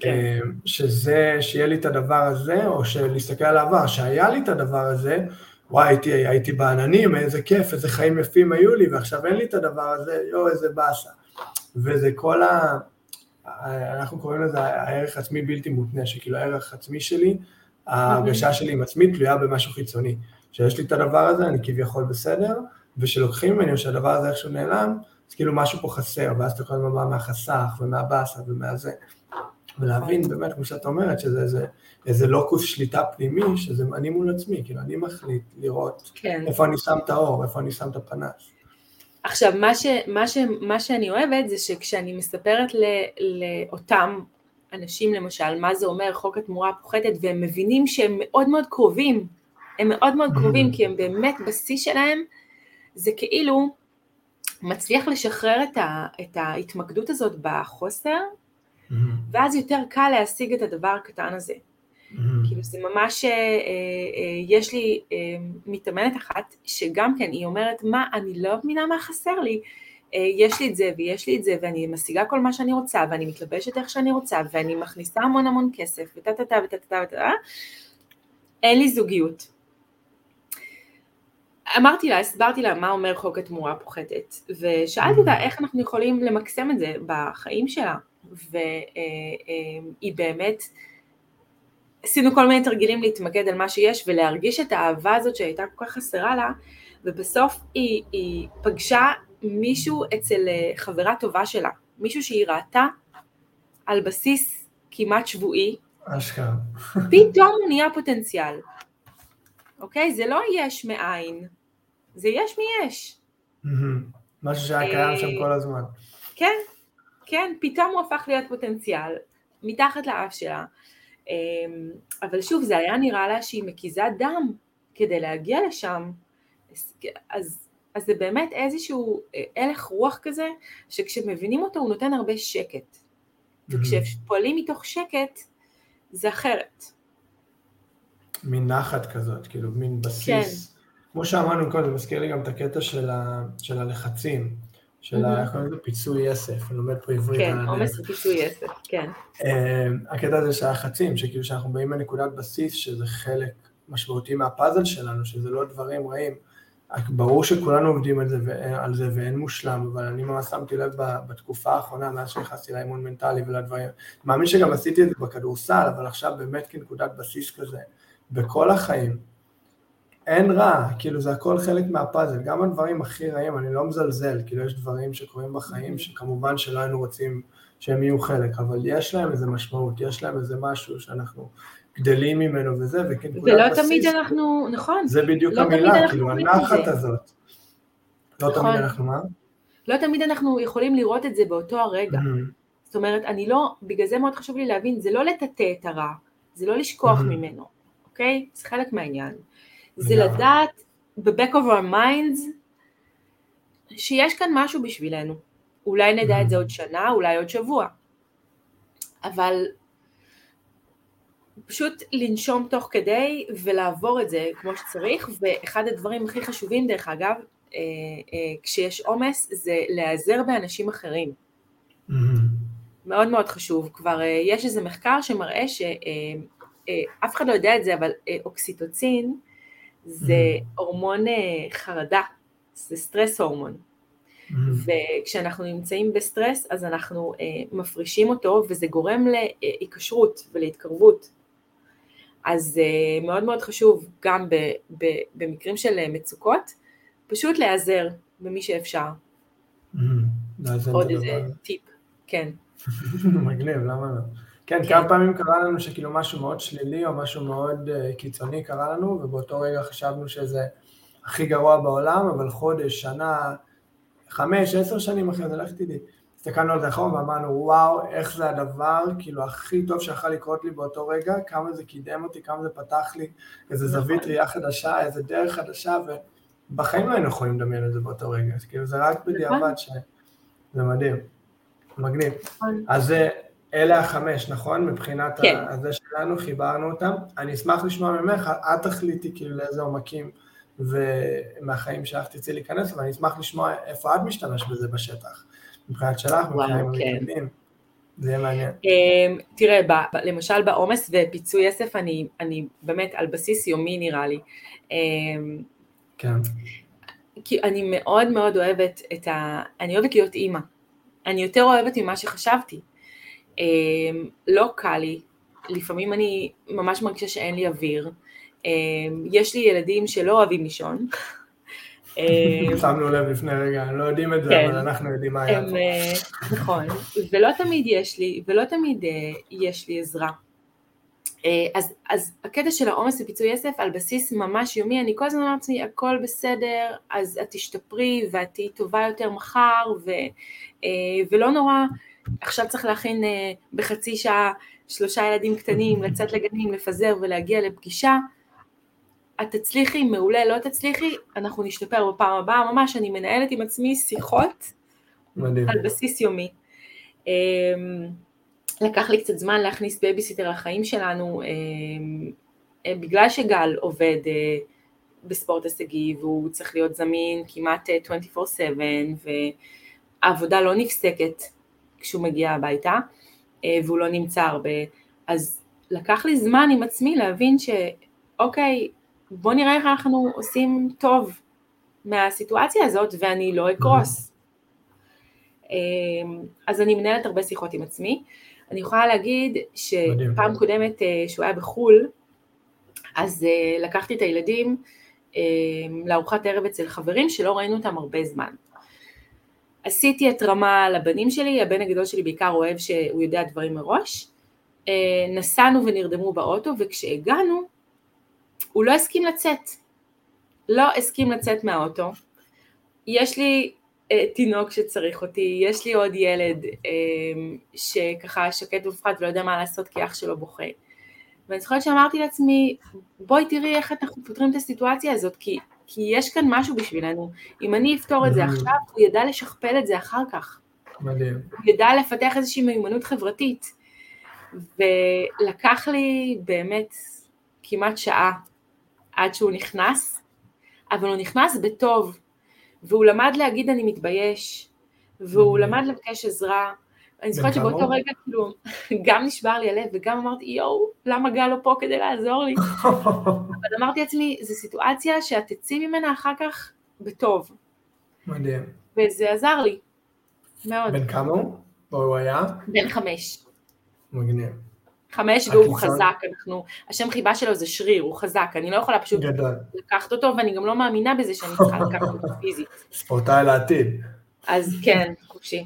כן. אה, שזה, שיהיה לי את הדבר הזה, או שלהסתכל על העבר, שהיה לי את הדבר הזה, וואי, הייתי, הייתי בעננים, איזה כיף, איזה חיים יפים היו לי, ועכשיו אין לי את הדבר הזה, יואו, איזה באסה. וזה כל ה... אנחנו קוראים לזה הערך עצמי בלתי מותנה, שכאילו הערך עצמי שלי, ההרגשה שלי עם עצמי תלויה במשהו חיצוני. שיש לי את הדבר הזה, אני כביכול בסדר, ושלוקחים ממני, או שהדבר הזה איכשהו נעלם, אז כאילו משהו פה חסר, ואז אתה כל הזמן בא מהחסך ומהבאסה ומהזה. ולהבין באמת, כמו שאת אומרת, שזה איזה, איזה לוקוס שליטה פנימי, שזה אני מול עצמי, כאילו אני מחליט לראות כן. איפה אני שם את האור, איפה אני שם את הפנס. עכשיו, מה, ש, מה, ש, מה שאני אוהבת זה שכשאני מספרת ל, לאותם אנשים למשל, מה זה אומר חוק התמורה הפוחתת, והם מבינים שהם מאוד מאוד קרובים, הם מאוד מאוד קרובים, כי הם באמת בשיא שלהם, זה כאילו מצליח לשחרר את, ה, את ההתמקדות הזאת בחוסר, ואז יותר קל להשיג את הדבר הקטן הזה. Mm-hmm. כאילו זה ממש, אה, אה, יש לי אה, מתאמנת אחת שגם כן היא אומרת מה אני לא מבינה מה חסר לי, יש לי את זה ויש לי את זה ואני משיגה כל מה שאני רוצה ואני מתלבשת איך שאני רוצה ואני מכניסה המון המון כסף וטה טה טה וטה טה וטה אין לי זוגיות. אמרתי לה, הסברתי לה מה אומר חוק התמורה הפוחתת ושאלתי אותה איך אנחנו יכולים למקסם את זה בחיים שלה והיא באמת עשינו כל מיני תרגילים להתמקד על מה שיש ולהרגיש את האהבה הזאת שהייתה כל כך חסרה לה, ובסוף היא, היא פגשה מישהו אצל אה, חברה טובה שלה, מישהו שהיא ראתה על בסיס כמעט שבועי, אשכרה. פתאום הוא נהיה פוטנציאל, אוקיי? זה לא יש מאין, זה יש מיש. משהו שהיה קיים שם כל הזמן. כן, כן, פתאום הוא הפך להיות פוטנציאל, מתחת לאף שלה. אמ, אבל שוב, זה היה נראה לה שהיא מקיזה דם כדי להגיע לשם, אז, אז זה באמת איזשהו אה, הלך רוח כזה, שכשמבינים אותו הוא נותן הרבה שקט. וכשפועלים מתוך שקט, זה אחרת. מין נחת כזאת, כאילו מין בסיס. כן. כמו שאמרנו קודם, זה מזכיר לי גם את הקטע של, ה, של הלחצים, של ה... איך קוראים לזה? פיצוי יסף, אני לומד פה עברית. כן, עומס ופיצוי יסף, כן. אמ, הקטע הזה של הלחצים, שכאילו שאנחנו באים מנקודת בסיס, שזה חלק משמעותי מהפאזל שלנו, שזה לא דברים רעים. ברור שכולנו עובדים על זה, על זה ואין מושלם, אבל אני ממש שמתי לב בתקופה האחרונה, מאז שנכנסתי לאימון מנטלי ולדברים. מאמין שגם עשיתי את זה בכדורסל, אבל עכשיו באמת כנקודת בסיס כזה, בכל החיים. אין רע, כאילו זה הכל חלק מהפאזל, גם הדברים הכי רעים, אני לא מזלזל, כאילו יש דברים שקורים בחיים שכמובן שלא היינו רוצים שהם יהיו חלק, אבל יש להם איזה משמעות, יש להם איזה משהו שאנחנו גדלים ממנו וזה, וכנקודת ולא בסיס, תמיד אנחנו, נכון. זה בדיוק לא המילה, כאילו הנחת הזאת. לא נכון. תמיד אנחנו מה? לא תמיד אנחנו יכולים לראות את זה באותו הרגע. Mm-hmm. זאת אומרת, אני לא, בגלל זה מאוד חשוב לי להבין, זה לא לטאטא את הרע, זה לא לשכוח mm-hmm. ממנו, אוקיי? זה חלק מהעניין. זה לדעת ב-back of our minds שיש כאן משהו בשבילנו. אולי נדע את זה עוד שנה, אולי עוד שבוע. אבל פשוט לנשום תוך כדי ולעבור את זה כמו שצריך, ואחד הדברים הכי חשובים דרך אגב, אה, אה, כשיש עומס, זה להיעזר באנשים אחרים. Mm-hmm. מאוד מאוד חשוב, כבר אה, יש איזה מחקר שמראה שאף אחד לא יודע את זה, אבל אוקסיטוצין זה mm-hmm. הורמון חרדה, זה stress hormone. Mm-hmm. וכשאנחנו נמצאים בסטרס אז אנחנו מפרישים אותו וזה גורם להיקשרות ולהתקרבות. אז uh, מאוד מאוד חשוב גם ב, ב, במקרים של אה, מצוקות, פשוט להיעזר במי שאפשר. Mm-hmm. עוד איזה טיפ, כן. <laughs> מגניב, למה לא? כן, כן, כמה פעמים קרה לנו שכאילו משהו מאוד שלילי או משהו מאוד uh, קיצוני קרה לנו, ובאותו רגע חשבנו שזה הכי גרוע בעולם, אבל חודש, שנה, חמש, עשר שנים אחרי זה, לך תדעי. הסתכלנו על זה אחורה ואמרנו, וואו, איך זה הדבר, כאילו, הכי טוב שיכול לקרות לי באותו רגע, כמה זה קידם אותי, כמה זה פתח לי איזה נכון. זווית ראייה חדשה, איזה דרך חדשה, ובחיים לא היינו יכולים לדמיין את זה באותו רגע, אז כאילו, זה רק בדיעבד נכון. ש... זה מדהים, מגניב. נכון. אז אלה החמש, נכון? מבחינת כן. הזה שלנו, חיברנו אותם. אני אשמח לשמוע ממך, את תחליטי כאילו לאיזה עומקים ומהחיים שלך תצאי להיכנס, אבל אני אשמח לשמוע איפה את משתמש בזה בשטח. מבחינת שלך, מבחינת המתקדמים. זה יהיה מעניין. אמ, תראה, למשל בעומס ופיצוי אסף, אני, אני באמת על בסיס יומי נראה לי. אמ, כן. כי אני מאוד מאוד אוהבת את ה... אני אוהבת להיות אימא. אני יותר אוהבת ממה שחשבתי. אמ, לא קל לי, לפעמים אני ממש מרגישה שאין לי אוויר. יש לי ילדים שלא אוהבים לישון. אה, שמנו לב לפני רגע, לא יודעים את זה, כן. אבל אנחנו יודעים מה היה פה. אה, נכון, ולא תמיד יש לי, ולא תמיד אה, יש לי עזרה. אז, אז הקטע של העומס ופיצוי אסף על בסיס ממש יומי, אני כל הזמן אומרת לעצמי, הכל בסדר, אז את תשתפרי ואת תהיי טובה יותר מחר, ו, ולא נורא, עכשיו צריך להכין בחצי שעה שלושה ילדים קטנים, לצאת לגנים, לפזר ולהגיע לפגישה, את תצליחי, מעולה, לא תצליחי, אנחנו נשתפר בפעם הבאה, ממש אני מנהלת עם עצמי שיחות מדהים. על בסיס יומי. אמ, לקח לי קצת זמן להכניס בייביסיטר לחיים שלנו, אמ, אה, בגלל שגל עובד אה, בספורט הישגי והוא צריך להיות זמין כמעט 24/7 אה, והעבודה לא נפסקת כשהוא מגיע הביתה והוא לא נמצא הרבה, אז לקח לי זמן עם עצמי להבין שאוקיי, בוא נראה איך אנחנו עושים טוב מהסיטואציה הזאת ואני לא אקרוס. אמ, אז אני מנהלת הרבה שיחות עם עצמי. אני יכולה להגיד שפעם קודמת אה, שהוא היה בחו"ל, אז אה, לקחתי את הילדים אמ, לארוחת ערב אצל חברים שלא ראינו אותם הרבה זמן. עשיתי התרמה לבנים שלי, הבן הגדול שלי בעיקר אוהב שהוא יודע דברים מראש. אה, נסענו ונרדמו באוטו וכשהגענו הוא לא הסכים לצאת. לא הסכים לצאת מהאוטו. יש לי אה, תינוק שצריך אותי, יש לי עוד ילד אה, שככה שקט ומפחד ולא יודע מה לעשות כי אח שלו בוכה. ואני זוכרת שאמרתי לעצמי, בואי תראי איך אנחנו פותרים את הסיטואציה הזאת, כי כי יש כאן משהו בשבילנו. אם אני אפתור את זה עכשיו, הוא ידע לשכפל את זה אחר כך. מדהים. הוא ידע לפתח איזושהי מיומנות חברתית. ולקח לי באמת כמעט שעה עד שהוא נכנס, אבל הוא נכנס בטוב, והוא למד להגיד אני מתבייש, והוא למד לבקש עזרה. אני זוכרת שבאותו רגע כאילו גם נשבר לי הלב וגם אמרתי יואו למה גל לא פה כדי לעזור לי <laughs> אבל אמרתי לעצמי זו סיטואציה שאת תצאי ממנה אחר כך בטוב. מדהים. וזה עזר לי מאוד. בן כמה הוא? או הוא היה? בן חמש. מגניב. חמש והוא חזק, אנחנו, השם חיבה שלו זה שריר, הוא חזק, אני לא יכולה פשוט גדול. לקחת אותו ואני גם לא מאמינה בזה שאני צריכה לקחת אותו <laughs> פיזית. ספורטאי לעתיד. אז כן, חופשי.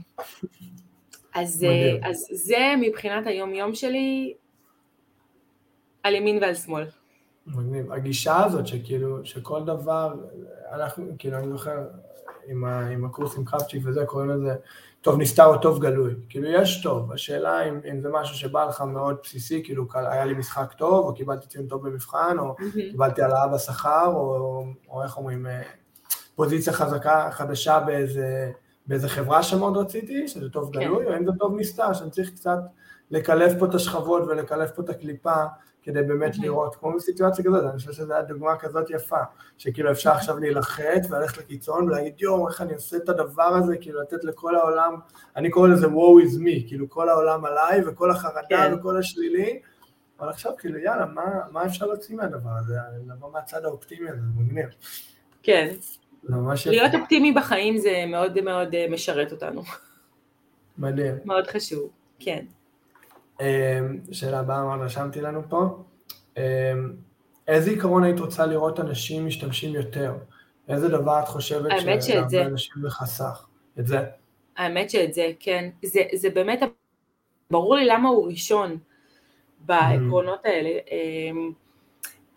אז, אז זה מבחינת היום יום שלי על ימין ועל שמאל. מגניב. הגישה הזאת שכאילו, שכל דבר, אנחנו, כאילו, אני זוכר, עם, ה, עם הקורס עם קרפצ'יק וזה, קוראים לזה טוב נסתר או טוב גלוי. כאילו יש טוב, השאלה אם, אם זה משהו שבא לך מאוד בסיסי, כאילו היה לי משחק טוב, או קיבלתי ציון טוב במבחן, או. קיבלתי העלאה בשכר, או, או, או איך אומרים, אה, פוזיציה חזקה, חדשה באיזה, באיזה חברה שמאוד רציתי, שזה טוב כן. גלוי, או אם זה טוב נסתר, שאני צריך קצת לקלף פה את השכבות ולקלף פה את הקליפה, כדי באמת mm-hmm. לראות, כמו בסיטואציה כזאת, אני חושב שזו הייתה דוגמה כזאת יפה, שכאילו אפשר עכשיו להילחץ וללכת לקיצון ולהגיד יואו, איך אני עושה את הדבר הזה, כאילו לתת לכל העולם, אני קורא לזה woe is me, כאילו כל העולם עליי וכל החרדה כן. וכל השלילי, אבל עכשיו כאילו יאללה, מה, מה אפשר להוציא מהדבר הזה, לבוא מהצד האופטימי הזה, זה מגניב. כן. להיות אופטימי בחיים זה מאוד מאוד אה, משרת אותנו. מדהים. מאוד חשוב, כן. אמ, שאלה הבאה, מה רשמתי לנו פה? אמ, איזה עיקרון היית רוצה לראות אנשים משתמשים יותר? איזה דבר את חושבת שהרבה אנשים זה חסך? את זה. האמת שאת זה, כן. זה, זה באמת, ברור לי למה הוא ראשון בעקרונות האלה. אמ,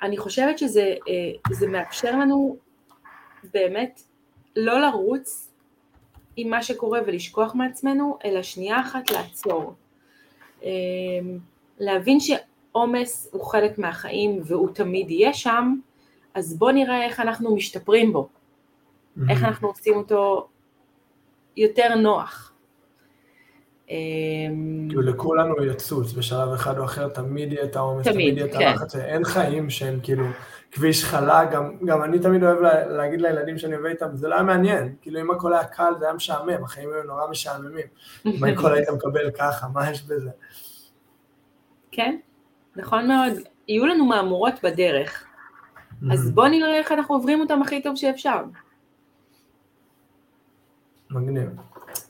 אני חושבת שזה אה, מאפשר לנו באמת לא לרוץ עם מה שקורה ולשכוח מעצמנו, אלא שנייה אחת לעצור. אמ, להבין שעומס הוא חלק מהחיים והוא תמיד יהיה שם, אז בואו נראה איך אנחנו משתפרים בו, mm-hmm. איך אנחנו עושים אותו יותר נוח. אמ, כאילו לכולנו יצוץ בשלב אחד או אחר, תמיד יהיה את העומס, תמיד יהיה את כן. הלחץ, אין חיים שהם כאילו כביש חלק, גם, גם אני תמיד אוהב לה, להגיד לילדים שאני עובד איתם, זה לא היה מעניין, כאילו אם הכל היה קל זה היה משעמם, החיים היו נורא משעממים, אם הכל היית מקבל ככה, מה יש בזה? כן, נכון מאוד, יהיו לנו מהמורות בדרך, אז בואו נראה איך אנחנו עוברים אותם הכי טוב שאפשר. מגניב.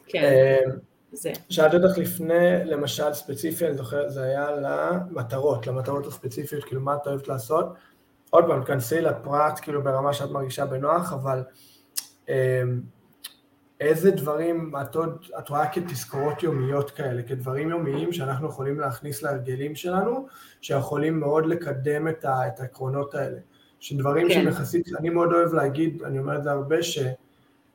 כן. אה, זה. שאלתי אותך לפני, למשל ספציפי, אני זוכר, זה היה למטרות, למטרות הספציפיות, כאילו מה את אוהבת לעשות. עוד פעם, תכנסי לפרט, כאילו ברמה שאת מרגישה בנוח, אבל אמ, איזה דברים את עוד, את רואה כתזכורות יומיות כאלה, כדברים יומיים שאנחנו יכולים להכניס להרגלים שלנו, שיכולים מאוד לקדם את, ה, את העקרונות האלה. שדברים כן. שהם יחסית, אני מאוד אוהב להגיד, אני אומר את זה הרבה,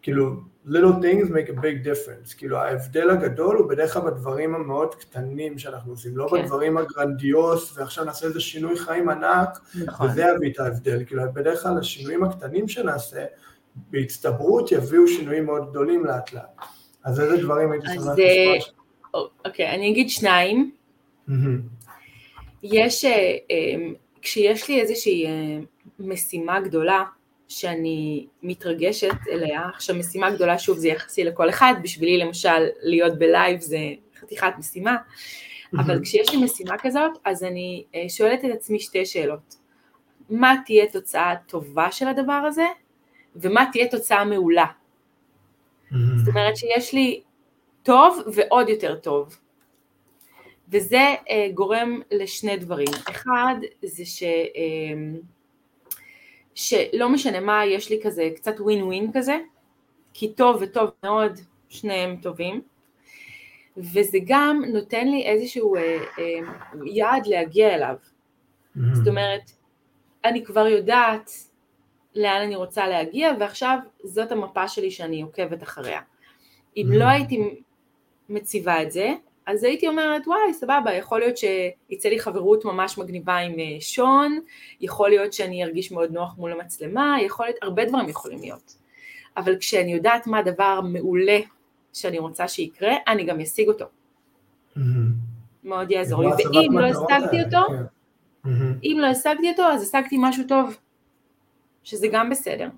שכאילו, little things make a big difference, כאילו ההבדל הגדול הוא בדרך כלל בדברים המאוד קטנים שאנחנו עושים, לא כן. בדברים הגרנדיוס ועכשיו נעשה איזה שינוי חיים ענק, נכון. וזה יביא את ההבדל, כאילו בדרך כלל השינויים הקטנים שנעשה, בהצטברות יביאו שינויים מאוד גדולים לאט לאט. אז איזה דברים הייתי שמח לשמוע? אוקיי, אני אגיד שניים. יש, אה, אה, כשיש לי איזושהי אה, משימה גדולה, שאני מתרגשת אליה. עכשיו משימה גדולה, שוב זה יחסי לכל אחד, בשבילי למשל להיות בלייב זה חתיכת משימה, אבל כשיש לי משימה כזאת, אז אני אה, שואלת את עצמי שתי שאלות. מה תהיה תוצאה טובה של הדבר הזה, ומה תהיה תוצאה מעולה. זאת אומרת שיש לי טוב ועוד יותר טוב. וזה אה, גורם לשני דברים. אחד, זה ש... אה, שלא משנה מה, יש לי כזה קצת ווין ווין כזה, כי טוב וטוב מאוד, שניהם טובים, וזה גם נותן לי איזשהו אה, אה, יעד להגיע אליו. Mm-hmm. זאת אומרת, אני כבר יודעת לאן אני רוצה להגיע, ועכשיו זאת המפה שלי שאני עוקבת אחריה. אם mm-hmm. לא הייתי מציבה את זה, אז הייתי אומרת, וואי, סבבה, יכול להיות שיצא לי חברות ממש מגניבה עם אה, שון, יכול להיות שאני ארגיש מאוד נוח מול המצלמה, יכול להיות, הרבה דברים יכולים להיות. אבל כשאני יודעת מה הדבר המעולה שאני רוצה שיקרה, אני גם אשיג אותו. Mm-hmm. מאוד יעזור לי. ואם לא השגתי אותו, כן. אם לא השגתי אותו, אז השגתי משהו טוב, שזה גם בסדר.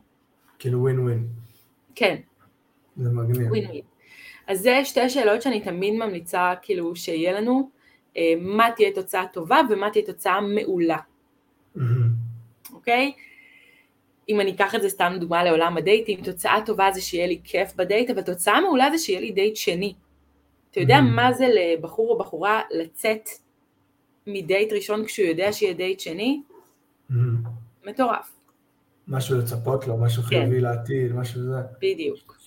כאילו ווין ווין. כן. זה מגניב. ווין ווין. אז זה שתי שאלות שאני תמיד ממליצה כאילו שיהיה לנו, אה, מה תהיה תוצאה טובה ומה תהיה תוצאה מעולה. אוקיי? אם אני אקח את זה סתם דוגמה לעולם הדייטים, תוצאה טובה זה שיהיה לי כיף בדייט, אבל תוצאה מעולה זה שיהיה לי דייט שני. אתה יודע מה זה לבחור או בחורה לצאת מדייט ראשון כשהוא יודע שיהיה דייט שני? מטורף. משהו לצפות לו, משהו כן. חיובי לעתיד, משהו זה. בדיוק.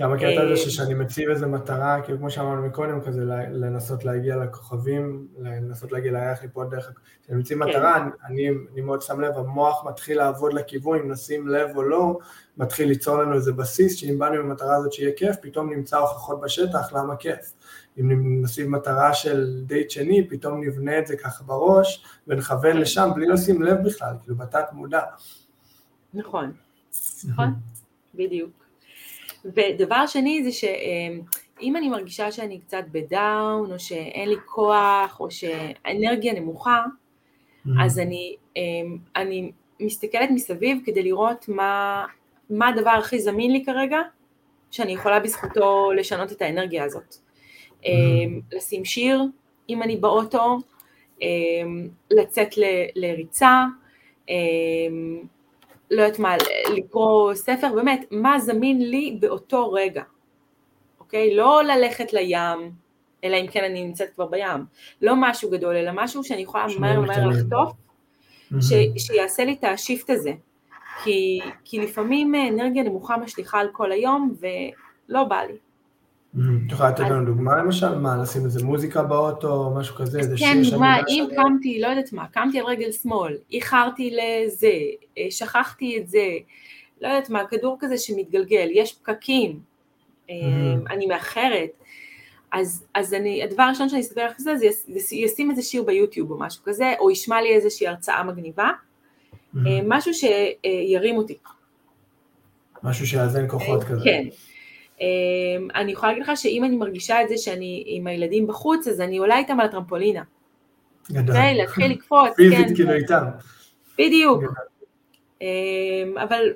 גם הקטע הזה אה, שאני מציב איזה מטרה, כאילו כמו שאמרנו מקודם, כזה לנסות להגיע לכוכבים, לנסות להגיע לירח לי פה דרך, כשאני מציב כן. מטרה, אני, אני מאוד שם לב, המוח מתחיל לעבוד לכיוון, אם נשים לב או לא, מתחיל ליצור לנו איזה בסיס, שאם באנו עם המטרה הזאת שיהיה כיף, פתאום נמצא הוכחות בשטח למה כיף. אם נשים מטרה של דייט שני, פתאום נבנה את זה ככה בראש, ונכוון כן. לשם בלי לשים לב בכלל, כאילו בתת מודע. נכון, נכון, בדיוק. ודבר שני זה שאם אני מרגישה שאני קצת בדאון, או שאין לי כוח, או שהאנרגיה נמוכה, mm-hmm. אז אני, אמ, אני מסתכלת מסביב כדי לראות מה, מה הדבר הכי זמין לי כרגע, שאני יכולה בזכותו לשנות את האנרגיה הזאת. Mm-hmm. לשים שיר, אם אני באוטו, אמ, לצאת ל, לריצה, לא יודעת מה, לקרוא ספר, באמת, מה זמין לי באותו רגע, אוקיי? לא ללכת לים, אלא אם כן אני נמצאת כבר בים, לא משהו גדול, אלא משהו שאני יכולה מהר מהר לחטוף, ש, שיעשה לי את השיפט הזה, כי, כי לפעמים אנרגיה נמוכה משליכה על כל היום ולא בא לי. את יכולה לתת לנו דוגמה למשל? מה, לשים איזה מוזיקה באוטו או משהו כזה? כן, דוגמה, אם קמתי, לא יודעת מה, קמתי על רגל שמאל, איחרתי לזה, אה, שכחתי את זה, לא יודעת מה, כדור כזה שמתגלגל, יש פקקים, אה, אני מאחרת, אז, אז אני, הדבר הראשון שאני אסתכל על זה, זה ישים איזה שיר ביוטיוב או משהו כזה, או ישמע לי איזושהי הרצאה מגניבה, אה, משהו שירים אותי. משהו שיאזן כוחות כזה. כן. אמ, אני יכולה להגיד לך שאם אני מרגישה את זה שאני עם הילדים בחוץ, אז אני עולה איתם על הטרמפולינה. גדול. אוקיי? להתחיל לקפוץ, <laughs> כן. פיזית כאילו איתם. בדיוק. אמ, אבל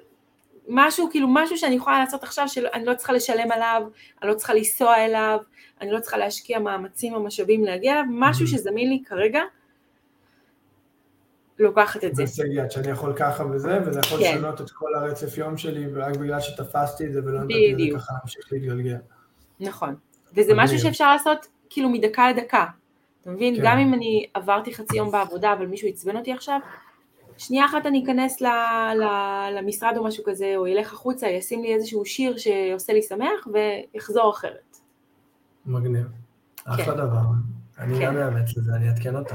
משהו, כאילו משהו שאני יכולה לעשות עכשיו, שאני לא צריכה לשלם עליו, אני לא צריכה לנסוע אליו, אני לא צריכה להשקיע מאמצים או משאבים להגיע אליו, משהו שזמין לי כרגע, לוקחת את זה. הישג יד, שאני יכול ככה וזה, וזה יכול כן. לשנות את כל הרצף יום שלי, רק בגלל שתפסתי את זה ולא נתתי לזה ככה להמשיך להתגלגל. נכון, וזה משהו שאפשר לעשות כאילו מדקה לדקה, אתה מבין? כן. גם אם אני עברתי חצי יום בעבודה, אבל מישהו עצבן אותי עכשיו, שנייה אחת אני אכנס ל, ל, למשרד או משהו כזה, או ילך החוצה, ישים לי איזשהו שיר שעושה לי שמח, ויחזור אחרת. מגניב. אחלה כן. דבר. אני כן. גם אאמץ לזה, אני אעדכן אותך.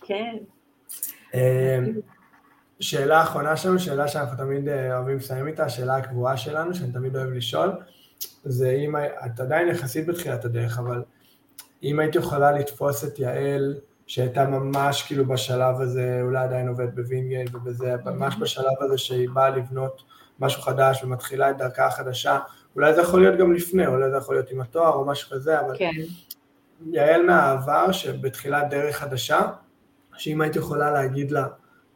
כן. אמ, שאלה אחרונה שלנו, שאלה שאנחנו תמיד אה, אוהבים לסיים איתה, השאלה הקבועה שלנו, שאני תמיד אוהב לשאול, זה אם, את עדיין יחסית בתחילת הדרך, אבל אם היית יכולה לתפוס את יעל, שהייתה ממש כאילו בשלב הזה, אולי עדיין עובד בווינגייט ובזה, ממש בשלב הזה שהיא באה לבנות משהו חדש ומתחילה את דרכה החדשה, אולי זה יכול להיות גם לפני, אולי זה יכול להיות עם התואר או משהו כזה, אבל כן. יעל מהעבר שבתחילת דרך חדשה, שאם היית יכולה להגיד לה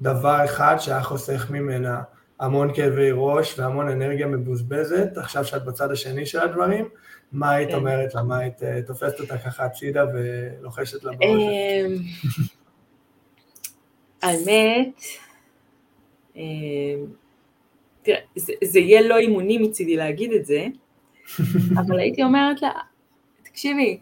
דבר אחד שהיה חוסך ממנה המון כאבי ראש והמון אנרגיה מבוזבזת, עכשיו שאת בצד השני של הדברים, מה היית כן. אומרת לה? מה היית אה, תופסת אותה ככה הצידה ולוחשת לה בראש? אמ, האמת, אמ, תראה, זה יהיה לא אימוני מצידי להגיד את זה, <laughs> אבל הייתי אומרת לה, תקשיבי,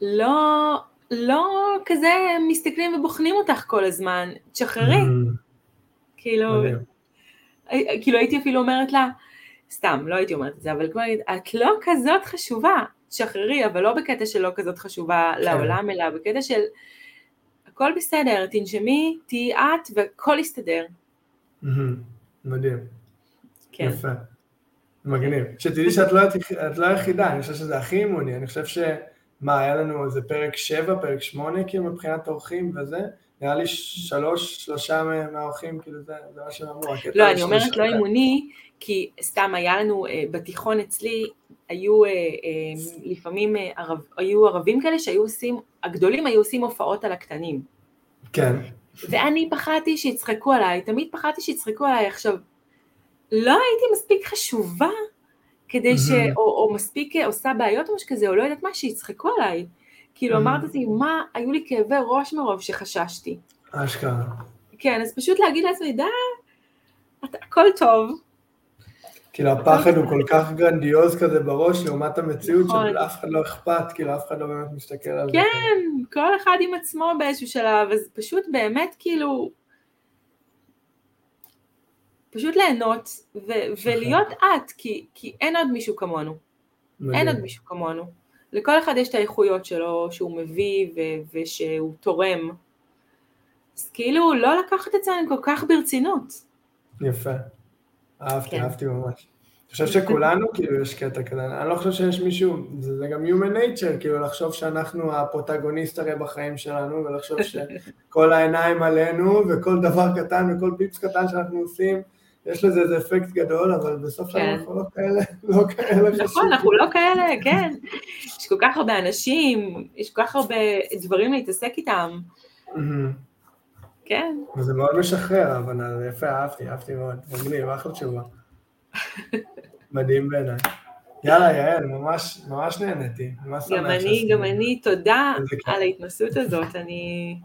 לא, לא כזה מסתכלים ובוחנים אותך כל הזמן, תשחררי. Mm. כאילו, כאילו הייתי אפילו אומרת לה, סתם, לא הייתי אומרת את זה, אבל להגיד, את לא כזאת חשובה, תשחררי, אבל לא בקטע של לא כזאת חשובה כן. לעולם, אלא בקטע של הכל בסדר, תנשמי, תהיי את והכל יסתדר. מדהים. כן. יפה. מגניב. שתדעי שאת לא, לא היחידה, אני חושב שזה הכי אימוני, אני חושב ש... מה, היה לנו איזה פרק 7, פרק 8, כאילו, מבחינת אורחים וזה? נראה לי שלוש, שלושה מהאורחים, כאילו, זה, זה מה שהם אמרו. לא, אני אומרת לא אימוני, כי סתם היה לנו, אה, בתיכון אצלי, היו אה, אה, לפעמים, ערב, היו ערבים כאלה שהיו עושים, הגדולים היו עושים הופעות על הקטנים. כן. ואני פחדתי שיצחקו עליי, תמיד פחדתי שיצחקו עליי. עכשיו, לא הייתי מספיק חשובה כדי ש... או, או מספיק עושה בעיות או משהו כזה, או לא יודעת מה, שיצחקו עליי. כאילו אמרת לי, מה, היו לי כאבי ראש מרוב שחששתי. אשכרה. כן, אז פשוט להגיד לעצמי, די, הכל טוב. כאילו הפחד הוא כל כך גרנדיוז כזה בראש לעומת המציאות נכון. שלאף אחד לא אכפת, כאילו אף אחד לא באמת מסתכל על זה. כן, כל אחד עם עצמו באיזשהו שלב, אז פשוט באמת כאילו, פשוט ליהנות ו- נכון. ולהיות את, כי, כי אין עוד מישהו כמונו. אין עוד מישהו כמונו. לכל אחד יש את האיכויות שלו, שהוא מביא ו- ושהוא תורם. אז כאילו לא לקחת את זה כל כך ברצינות. יפה. אהבתי, כן. אהבתי ממש. אני חושב שכולנו, <laughs> כאילו, יש קטע כזה, אני לא חושב שיש מישהו, זה, זה גם human nature, כאילו, לחשוב שאנחנו הפרוטגוניסט הרי בחיים שלנו, ולחשוב שכל העיניים עלינו, וכל דבר קטן וכל פיפס קטן שאנחנו עושים, יש לזה איזה אפקט גדול, אבל בסוף כן. אנחנו לא כאלה, לא כאלה חשובים. נכון, אנחנו לא כאלה, כן. יש כל כך הרבה אנשים, יש כל כך הרבה דברים להתעסק איתם. כן. וזה מאוד משחרר, אבל יפה, אהבתי, אהבתי מאוד. מגניב, אחלה תשובה. <laughs> מדהים בעיניי. יאללה, יעל, ממש, ממש נהניתי. גם אני, גם אני, תודה על ההתנסות הזאת, אני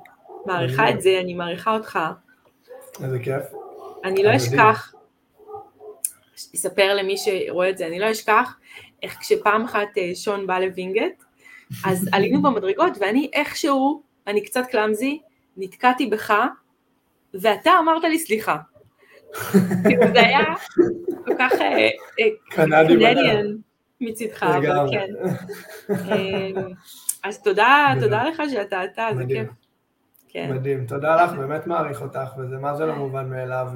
מעריכה את זה, אני מעריכה אותך. איזה כיף. אני לא אשכח, אספר למי שרואה את זה, אני לא אשכח איך כשפעם אחת אה, שון בא לווינגייט, אז <laughs> עלינו במדרגות ואני איכשהו, אני קצת קלאמזי, נתקעתי בך, ואתה אמרת לי סליחה. כאילו, זה היה כל כך קנדיאן מצידך, אבל כן. אז תודה, <laughs> תודה לך שאתה אתה, זה כיף. כן. מדהים, תודה <laughs> לך, באמת מעריך אותך, וזה מה זה לא מובן מאליו.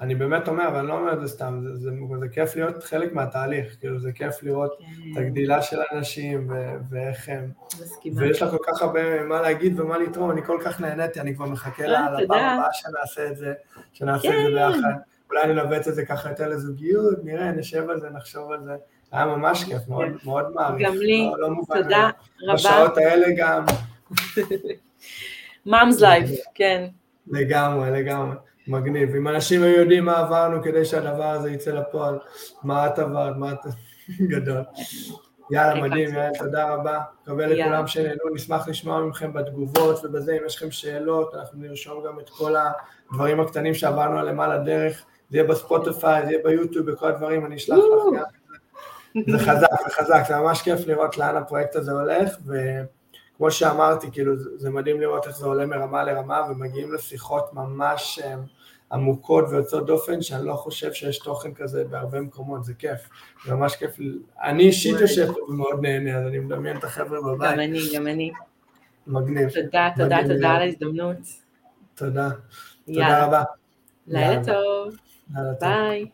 אני באמת אומר, ואני לא אומר את זה סתם, זה, זה, זה כיף להיות חלק מהתהליך, כאילו זה כיף לראות כן. את הגדילה של האנשים ו- ואיך הם, מסכימה. ויש לך כל כך הרבה מה להגיד ומה לתרום, אני כל כך נהניתי, אני כבר מחכה אה, לפעם הבאה שנעשה את זה, שנעשה כן. את זה כן. ביחד. אולי נלווץ את זה ככה יותר לזוגיות, נראה, נשב על זה, נחשוב על זה. היה ממש כיף, מאוד, כן. מאוד מעריך. גם לי, לא, לא תודה רבה. בשעות האלה גם. <laughs> מאמס לייף, כן. לגמרי, לגמרי. מגניב. אם אנשים היו יודעים מה עברנו כדי שהדבר הזה יצא לפועל, מה את עברת, מה את... <laughs> גדול. יאללה, מדהים, יאללה, תודה רבה. מקווה לכולם שנהנו, נשמח לשמוע מכם בתגובות ובזה, אם יש לכם שאלות, אנחנו נרשום גם את כל הדברים הקטנים שעברנו עליהם על הדרך, זה יהיה בספוטיפיי, זה יהיה ביוטיוב, בכל הדברים, אני אשלח לך גם. זה חזק, זה חזק, זה ממש כיף לראות לאן הפרויקט הזה הולך, וכמו שאמרתי, כאילו, זה מדהים לראות איך זה עולה מרמה לרמה, ומגיעים לשיחות ממש עמוקות ויוצאות דופן, שאני לא חושב שיש תוכן כזה בהרבה מקומות, זה כיף, זה ממש כיף, אני אישית יושב פה ומאוד נהנה, אז אני מדמיין את החבר'ה בבית. גם אני, גם אני. מגניב. תודה, תודה, תודה על ההזדמנות. תודה. תודה רבה. לילה טוב. ביי.